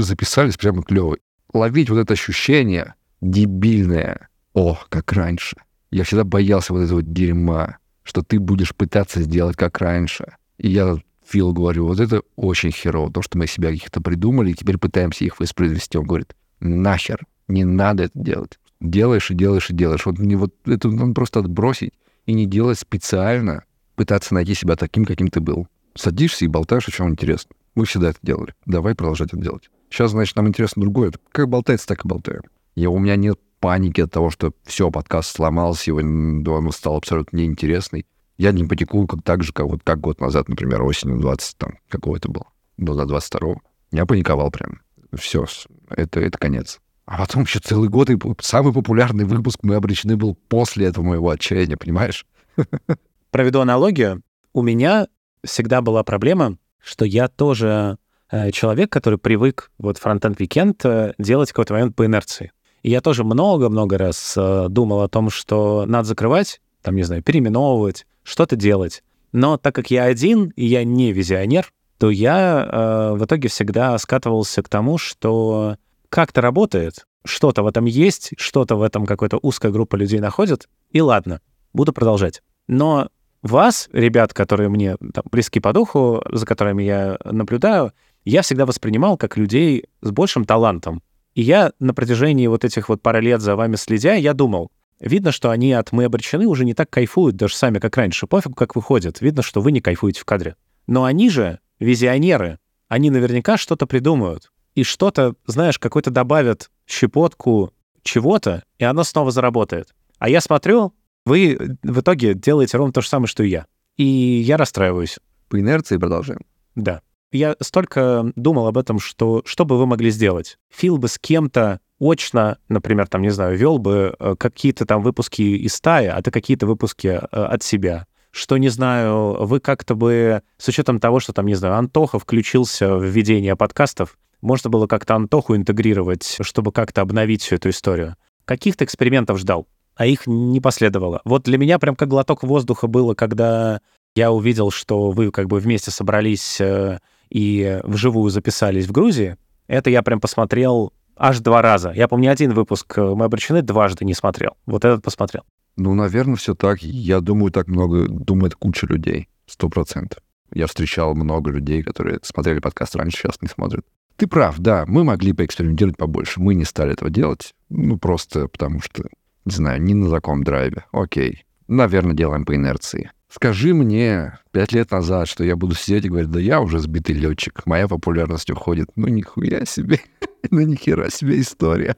Записались прямо клево. Ловить вот это ощущение дебильное. О, как раньше. Я всегда боялся вот этого дерьма, что ты будешь пытаться сделать как раньше. И я Фил говорю, вот это очень херово, то, что мы себя каких-то придумали, и теперь пытаемся их воспроизвести. Он говорит, нахер, не надо это делать. Делаешь и делаешь и делаешь. Вот, не, вот это надо просто отбросить и не делать специально, пытаться найти себя таким, каким ты был. Садишься и болтаешь о чем интересно. Мы всегда это делали. Давай продолжать это делать. Сейчас, значит, нам интересно другое. Как болтается, так и болтаем. И у меня нет паники от того, что все, подкаст сломался, его он стал абсолютно неинтересный. Я не потеку как так же, как, вот, как год назад, например, осенью 20, там, какого это было, до 22-го. Я паниковал прям. Все, это, это конец. А потом еще целый год, и самый популярный выпуск мы обречены был после этого моего отчаяния, понимаешь? Проведу аналогию. У меня всегда была проблема, что я тоже э, человек, который привык вот Frontend Weekend э, делать какой-то момент по инерции. И я тоже много-много раз э, думал о том, что надо закрывать, там, не знаю, переименовывать, что-то делать. Но так как я один, и я не визионер, то я э, в итоге всегда скатывался к тому, что как-то работает, что-то в этом есть, что-то в этом какая-то узкая группа людей находит, и ладно, буду продолжать. Но вас, ребят, которые мне там, близки по духу, за которыми я наблюдаю, я всегда воспринимал как людей с большим талантом, и я на протяжении вот этих вот пары лет за вами следя, я думал, видно, что они от «Мы обречены» уже не так кайфуют даже сами, как раньше. Пофиг, как выходят. Видно, что вы не кайфуете в кадре. Но они же визионеры. Они наверняка что-то придумают. И что-то, знаешь, какой-то добавят щепотку чего-то, и оно снова заработает. А я смотрю, вы в итоге делаете ровно то же самое, что и я. И я расстраиваюсь. По инерции продолжаем. Да я столько думал об этом, что что бы вы могли сделать? Фил бы с кем-то очно, например, там, не знаю, вел бы э, какие-то там выпуски из стаи, а ты какие-то выпуски э, от себя. Что, не знаю, вы как-то бы, с учетом того, что там, не знаю, Антоха включился в ведение подкастов, можно было как-то Антоху интегрировать, чтобы как-то обновить всю эту историю. Каких-то экспериментов ждал, а их не последовало. Вот для меня прям как глоток воздуха было, когда я увидел, что вы как бы вместе собрались э, и вживую записались в Грузии, это я прям посмотрел аж два раза. Я помню, один выпуск э, «Мы обречены» дважды не смотрел. Вот этот посмотрел. Ну, наверное, все так. Я думаю, так много думает куча людей. Сто процентов. Я встречал много людей, которые смотрели подкаст раньше, сейчас не смотрят. Ты прав, да, мы могли поэкспериментировать побольше. Мы не стали этого делать. Ну, просто потому что, не знаю, не на таком драйве. Окей. Наверное, делаем по инерции. Скажи мне пять лет назад, что я буду сидеть и говорить, да я уже сбитый летчик, моя популярность уходит. Ну, нихуя себе. ну, нихера себе история.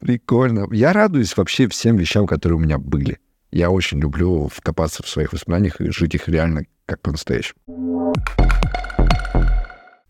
Прикольно. Я радуюсь вообще всем вещам, которые у меня были. Я очень люблю вкопаться в своих воспоминаниях и жить их реально как по-настоящему.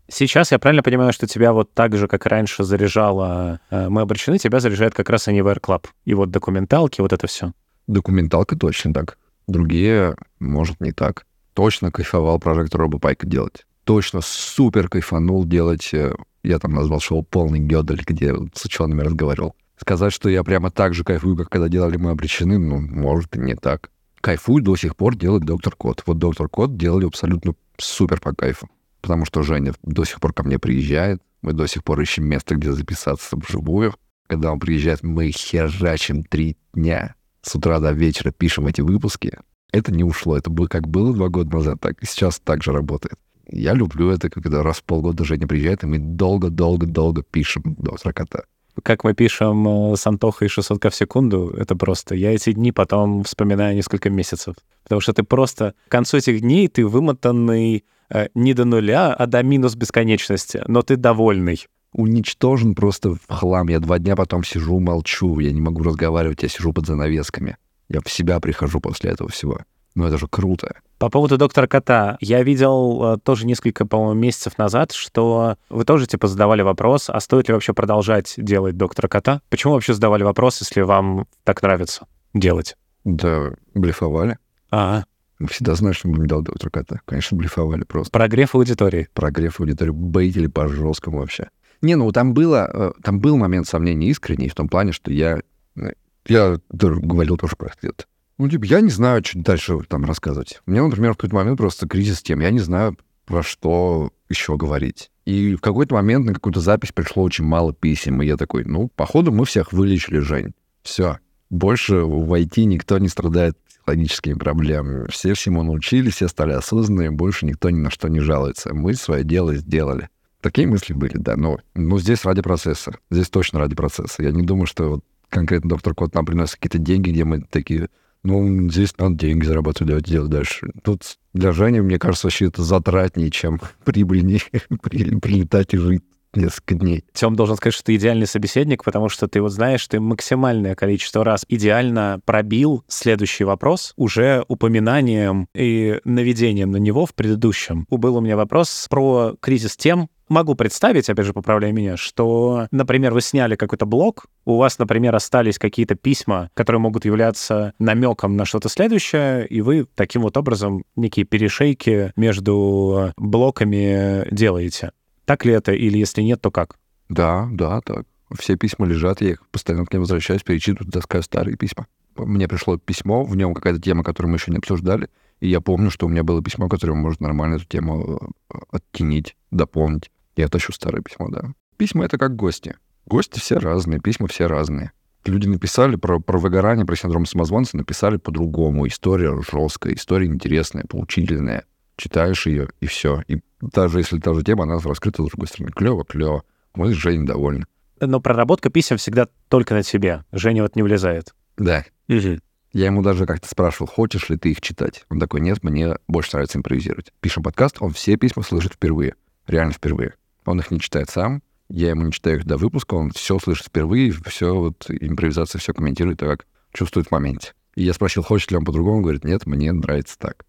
Сейчас я правильно понимаю, что тебя вот так же, как раньше заряжала э, «Мы обречены», тебя заряжает как раз Anywhere Club. И вот документалки, вот это все. Документалка точно так. Другие, может, не так. Точно кайфовал прожектор Робопайка делать. Точно супер кайфанул делать, э, я там назвал шоу «Полный Гёдель», где с учеными разговаривал. Сказать, что я прямо так же кайфую, как когда делали «Мы обречены», ну, может, и не так. Кайфую до сих пор делает Доктор Кот. Вот Доктор Кот делали абсолютно супер по кайфу. Потому что Женя до сих пор ко мне приезжает, мы до сих пор ищем место, где записаться вживую. Когда он приезжает, мы херачим три дня с утра до вечера пишем эти выпуски, это не ушло. Это было как было два года назад, так и сейчас так же работает. Я люблю это, когда раз в полгода Женя приезжает, и мы долго-долго-долго пишем до 40 как мы пишем э, с Антохой 600 в секунду, это просто. Я эти дни потом вспоминаю несколько месяцев. Потому что ты просто... К концу этих дней ты вымотанный э, не до нуля, а до минус бесконечности. Но ты довольный уничтожен просто в хлам. Я два дня потом сижу, молчу, я не могу разговаривать, я сижу под занавесками. Я в себя прихожу после этого всего. Ну, это же круто. По поводу доктора Кота. Я видел э, тоже несколько, по-моему, месяцев назад, что вы тоже, типа, задавали вопрос, а стоит ли вообще продолжать делать доктора Кота? Почему вообще задавали вопрос, если вам так нравится делать? Да, блефовали. А, мы всегда знали, что мы будем делать доктора Кота. Конечно, блефовали просто. Прогрев аудитории. Прогрев аудитории. Бейтили по жесткому вообще. Не, ну там было, э, там был момент сомнений искренний в том плане, что я, э, я говорил тоже про это. Ну, типа, я не знаю, что дальше там рассказывать. У меня, например, в какой-то момент просто кризис тем. Я не знаю, про что еще говорить. И в какой-то момент на какую-то запись пришло очень мало писем, и я такой, ну, походу, мы всех вылечили, Жень. Все. Больше в IT никто не страдает психологическими проблемами. Все всему научились, все стали осознанными, больше никто ни на что не жалуется. Мы свое дело сделали. Такие мысли были, да. Но ну, здесь ради процесса. Здесь точно ради процесса. Я не думаю, что вот конкретно доктор Кот нам приносит какие-то деньги, где мы такие, ну, здесь надо деньги зарабатывать, давайте делать дальше. Тут для Жени, мне кажется, вообще это затратнее, чем прибыльнее прилетать и жить несколько дней. Тем должен сказать, что ты идеальный собеседник, потому что ты вот знаешь, ты максимальное количество раз идеально пробил следующий вопрос уже упоминанием и наведением на него в предыдущем. Был у меня вопрос про кризис тем, Могу представить, опять же, поправляй меня, что, например, вы сняли какой-то блог, у вас, например, остались какие-то письма, которые могут являться намеком на что-то следующее, и вы таким вот образом некие перешейки между блоками делаете. Так ли это, или если нет, то как? Да, да, так. Все письма лежат, я их постоянно к ним возвращаюсь, перечитываю, таскаю старые письма. Мне пришло письмо, в нем какая-то тема, которую мы еще не обсуждали, и я помню, что у меня было письмо, которое может нормально эту тему э, оттенить, дополнить. Я тащу старое письмо, да. Письма — это как гости. Гости все разные, письма все разные. Люди написали про, про выгорание, про синдром самозванца, написали по-другому. История жесткая, история интересная, поучительная. Читаешь ее, и все. И даже если та же тема, она раскрыта с другой стороны. Клево, клево. Мы с Женей довольны. Но проработка писем всегда только на тебе. Женя вот не влезает. Да. Угу. Я ему даже как-то спрашивал, хочешь ли ты их читать. Он такой, нет, мне больше нравится импровизировать. Пишем подкаст, он все письма слышит впервые. Реально впервые. Он их не читает сам, я ему не читаю их до выпуска, он все слышит впервые, все вот импровизация, все комментирует так, как чувствует в моменте. И я спросил, хочет ли он по-другому, он говорит, нет, мне нравится так.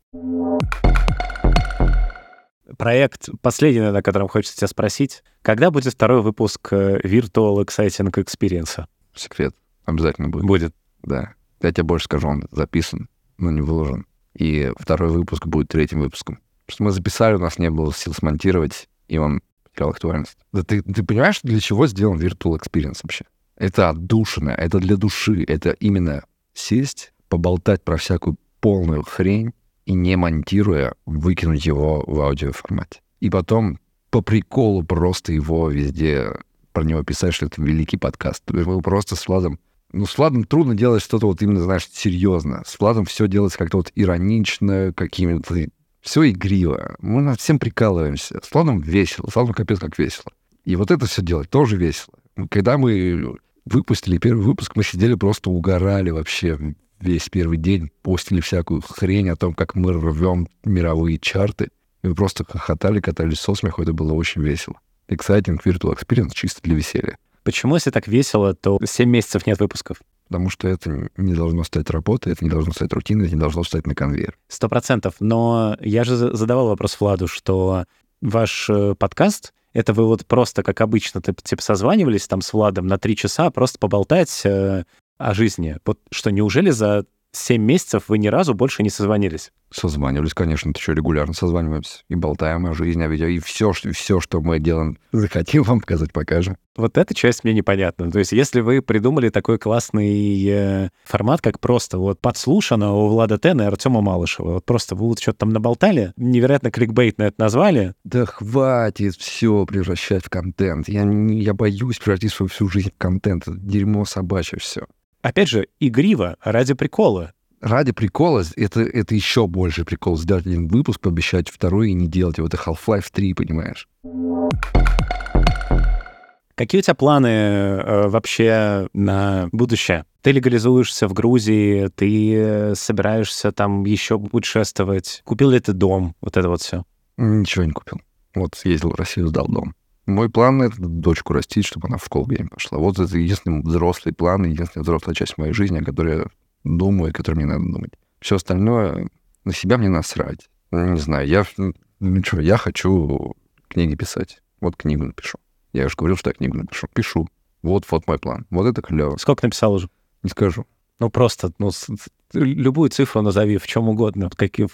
Проект, последний, на котором хочется тебя спросить, когда будет второй выпуск э, Virtual Exciting Experience? Секрет. Обязательно будет. Будет. Да. Я тебе больше скажу, он записан, но не выложен. И второй выпуск будет третьим выпуском. Потому что мы записали, у нас не было сил смонтировать, и он потерял актуальность. Да ты, ты понимаешь, для чего сделан Virtual Experience вообще? Это отдушина, это для души, это именно сесть, поболтать про всякую полную хрень и не монтируя, выкинуть его в аудиоформате. И потом по приколу просто его везде про него писать, что это великий подкаст. Мы просто с Владом... Ну, с Владом трудно делать что-то вот именно, знаешь, серьезно. С Владом все делается как-то вот иронично, какими-то все игриво. Мы над всем прикалываемся. С Владом весело. С Владом капец как весело. И вот это все делать тоже весело. Когда мы выпустили первый выпуск, мы сидели просто угорали вообще весь первый день, постили всякую хрень о том, как мы рвем мировые чарты. И мы просто хохотали, катались со смеху, это было очень весело. Exciting Virtual Experience чисто для веселья. Почему, если так весело, то 7 месяцев нет выпусков? Потому что это не должно стать работой, это не должно стать рутиной, это не должно стать на конвейер. Сто процентов. Но я же задавал вопрос Владу, что ваш э, подкаст — это вы вот просто, как обычно, типа созванивались там с Владом на три часа просто поболтать э, о жизни. Вот что, неужели за 7 месяцев вы ни разу больше не созвонились? Созванивались, конечно, ты что, регулярно созваниваемся. И болтаем о жизни, о видео. И все, что, все, что мы делаем, захотим вам показать, покажем. Вот эта часть мне непонятна. То есть если вы придумали такой классный э, формат, как просто вот подслушано у Влада Тена и Артема Малышева, вот просто вы вот что-то там наболтали, невероятно кликбейтно это назвали. Да хватит все превращать в контент. Я, я боюсь превратить свою всю жизнь в контент. Это дерьмо собачье все. Опять же, игриво, ради прикола ради прикола, это, это еще больше прикол, сделать один выпуск, пообещать второй и не делать его. Это Half-Life 3, понимаешь? Какие у тебя планы э, вообще на будущее? Ты легализуешься в Грузии, ты собираешься там еще путешествовать. Купил ли ты дом? Вот это вот все. Ничего не купил. Вот съездил в Россию, сдал дом. Мой план — это дочку растить, чтобы она в школу где пошла. Вот это единственный взрослый план, единственная взрослая часть моей жизни, о которой я думаю, о которой мне надо думать. Все остальное, на себя мне насрать. Ну, не знаю, я, ну что, я хочу книги писать. Вот книгу напишу. Я уже говорил, что я книгу напишу. Пишу. Вот, вот мой план. Вот это клево. Сколько написал уже? Не скажу. Ну, просто, ну, любую цифру назови, в чем угодно. Какие,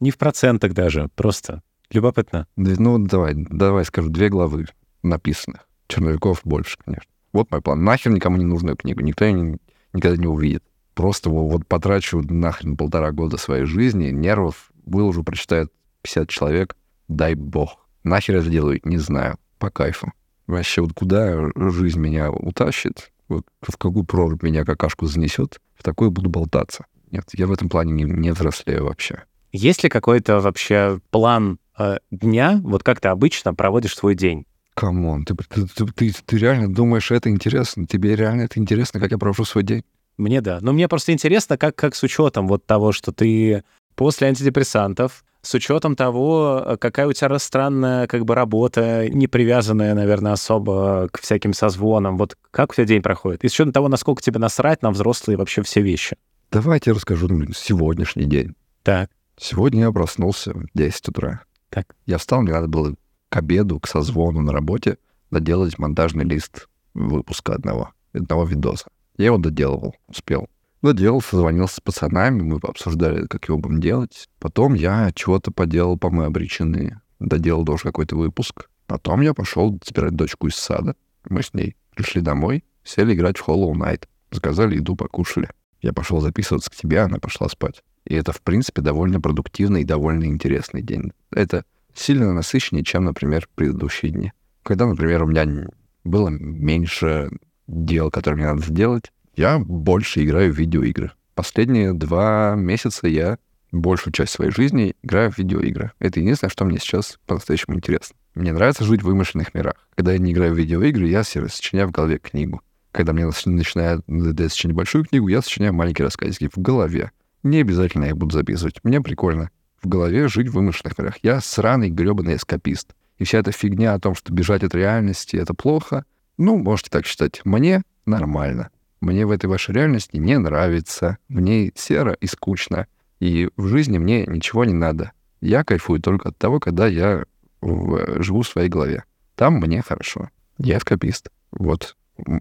не в процентах даже, просто любопытно. Ну, давай, давай скажу, две главы написанных. Черновиков больше, конечно. Вот мой план. Нахер никому не нужную книгу. Никто ее не, никогда не увидит просто вот потрачу нахрен полтора года своей жизни, нервов выложу, прочитает 50 человек, дай бог. Нахер это делаю, не знаю, по кайфу. Вообще, вот куда жизнь меня утащит, вот в какую прорубь меня какашку занесет, в такой буду болтаться. Нет, я в этом плане не, не взрослею вообще. Есть ли какой-то вообще план дня, вот как ты обычно проводишь свой день? Come on, ты, ты, ты, ты, ты реально думаешь, это интересно? Тебе реально это интересно, как я провожу свой день? Мне да. Но мне просто интересно, как, как с учетом вот того, что ты после антидепрессантов, с учетом того, э, какая у тебя странная как бы работа, не привязанная, наверное, особо к всяким созвонам. Вот как у тебя день проходит? И с учетом того, насколько тебе насрать на взрослые вообще все вещи. Давайте я расскажу ну, сегодняшний день. Так. Сегодня я проснулся в 10 утра. Так. Я встал, мне надо было к обеду, к созвону на работе доделать монтажный лист выпуска одного, одного видоса. Я его доделывал, успел. Доделал, созвонился с пацанами, мы обсуждали, как его будем делать. Потом я чего-то поделал, по-моему, обреченные. Доделал тоже какой-то выпуск. Потом я пошел забирать дочку из сада. Мы с ней пришли домой, сели играть в Hollow Knight. Заказали еду, покушали. Я пошел записываться к тебе, она пошла спать. И это, в принципе, довольно продуктивный и довольно интересный день. Это сильно насыщеннее, чем, например, предыдущие дни. Когда, например, у меня было меньше дел, которые мне надо сделать, я больше играю в видеоигры. Последние два месяца я большую часть своей жизни играю в видеоигры. Это единственное, что мне сейчас по-настоящему интересно. Мне нравится жить в вымышленных мирах. Когда я не играю в видеоигры, я сочиняю в голове книгу. Когда мне начинает надоедать сочинять большую книгу, я сочиняю маленькие рассказики в голове. Не обязательно я буду записывать. Мне прикольно в голове жить в вымышленных мирах. Я сраный гребаный эскапист. И вся эта фигня о том, что бежать от реальности — это плохо, ну, можете так считать. Мне нормально. Мне в этой вашей реальности не нравится. Мне серо и скучно. И в жизни мне ничего не надо. Я кайфую только от того, когда я в, живу в своей голове. Там мне хорошо. Я эскапист. Вот.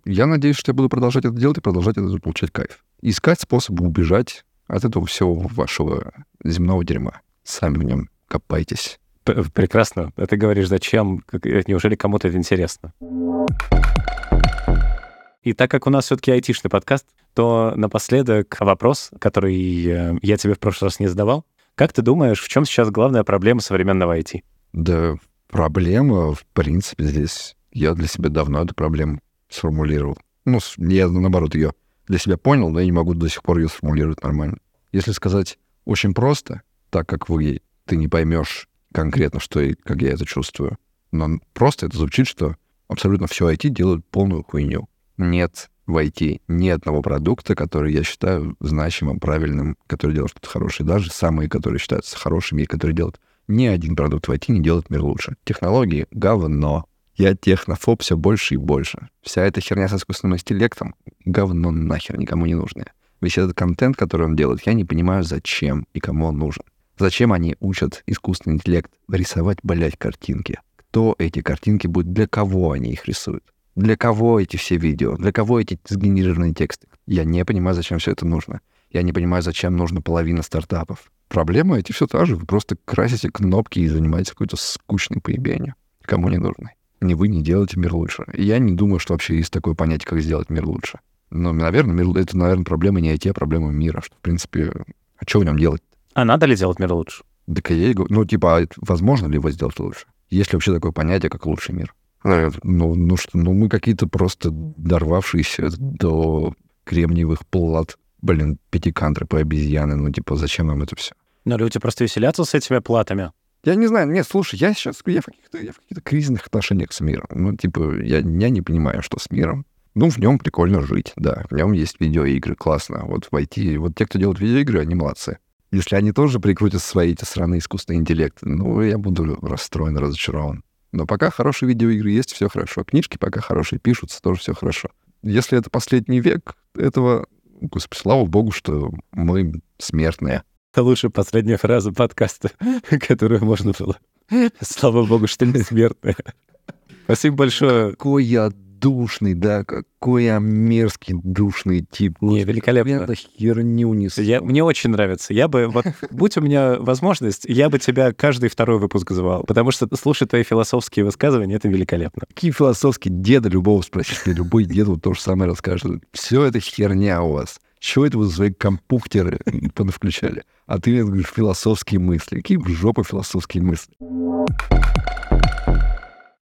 Я надеюсь, что я буду продолжать это делать и продолжать это получать кайф. Искать способы убежать от этого всего вашего земного дерьма. Сами в нем копайтесь. Прекрасно. А ты говоришь, зачем? Неужели кому-то это интересно? И так как у нас все-таки айтишный подкаст, то напоследок вопрос, который э, я тебе в прошлый раз не задавал. Как ты думаешь, в чем сейчас главная проблема современного IT? Да, проблема, в принципе, здесь я для себя давно эту проблему сформулировал. Ну, я, наоборот, ее для себя понял, но я не могу до сих пор ее сформулировать нормально. Если сказать очень просто, так как вы, ты не поймешь конкретно, что и как я это чувствую, но просто это звучит, что абсолютно все IT делают полную хуйню нет в IT ни одного продукта, который я считаю значимым, правильным, который делает что-то хорошее. Даже самые, которые считаются хорошими и которые делают ни один продукт в IT не делает мир лучше. Технологии — говно. Я технофоб все больше и больше. Вся эта херня с искусственным интеллектом — говно нахер никому не нужное. Весь этот контент, который он делает, я не понимаю, зачем и кому он нужен. Зачем они учат искусственный интеллект рисовать, блядь, картинки? Кто эти картинки будет, для кого они их рисуют? Для кого эти все видео? Для кого эти сгенерированные тексты? Я не понимаю, зачем все это нужно. Я не понимаю, зачем нужна половина стартапов. Проблема эти все та же. Вы просто красите кнопки и занимаетесь какой-то скучной поебенью. Кому не нужно. Ни вы не делаете мир лучше. я не думаю, что вообще есть такое понятие, как сделать мир лучше. Но, наверное, мир, это, наверное, проблема не IT, а проблема мира. Что, в принципе, а что в нем делать? А надо ли делать мир лучше? Так я ну, типа, а возможно ли его сделать лучше? Есть ли вообще такое понятие, как лучший мир? Ну, ну что, ну мы какие-то просто дорвавшиеся до кремниевых плат, блин, пятикантры обезьяны, ну типа зачем нам это все? Но люди просто веселятся с этими платами. Я не знаю, нет, слушай, я сейчас я в каких-то, каких-то кризисных отношениях с миром. Ну, типа, я, я не понимаю, что с миром. Ну, в нем прикольно жить, да. В нем есть видеоигры, классно. Вот войти, вот те, кто делают видеоигры, они молодцы. Если они тоже прикрутят свои эти страны искусственный интеллект, ну, я буду расстроен, разочарован. Но пока хорошие видеоигры есть, все хорошо. Книжки пока хорошие пишутся, тоже все хорошо. Если это последний век этого, господи, слава богу, что мы смертные. Лучшая последняя фраза подкаста, которую можно было. Слава богу, что не смертные. Спасибо большое. Какой я душный, да, какой я мерзкий, душный тип. Не, великолепно. Я херню несу. Я, мне очень нравится. Я бы, вот, будь у меня возможность, я бы тебя каждый второй выпуск звал, потому что слушать твои философские высказывания — это великолепно. Какие философские? Деда любого спросите, любой дед вот то же самое расскажет. Все это херня у вас. Чего это вы свои компьютеры включали? А ты мне говоришь философские мысли. Какие в жопу философские мысли?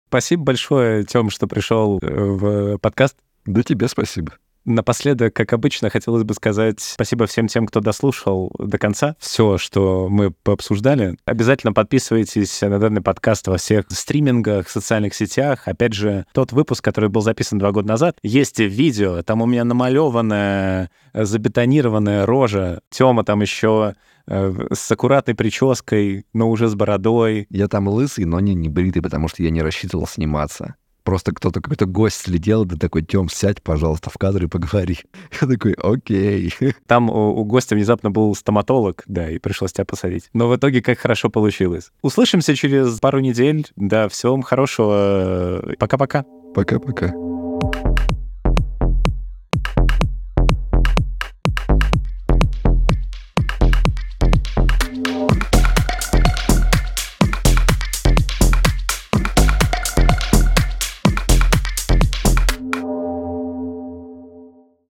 Спасибо большое, Тём, что пришел э, в подкаст. Да тебе спасибо. Напоследок, как обычно, хотелось бы сказать спасибо всем тем, кто дослушал до конца все, что мы пообсуждали. Обязательно подписывайтесь на данный подкаст во всех стримингах, социальных сетях. Опять же, тот выпуск, который был записан два года назад, есть видео. Там у меня намалеванная, забетонированная рожа. Тёма там еще э, с аккуратной прической, но уже с бородой. Я там лысый, но не, не бритый, потому что я не рассчитывал сниматься. Просто кто-то, какой-то гость следил, да такой, Тём, сядь, пожалуйста, в кадр и поговори. Я такой, окей. Там у, у гостя внезапно был стоматолог, да, и пришлось тебя посадить. Но в итоге как хорошо получилось. Услышимся через пару недель. Да, всем хорошего. Пока-пока. Пока-пока.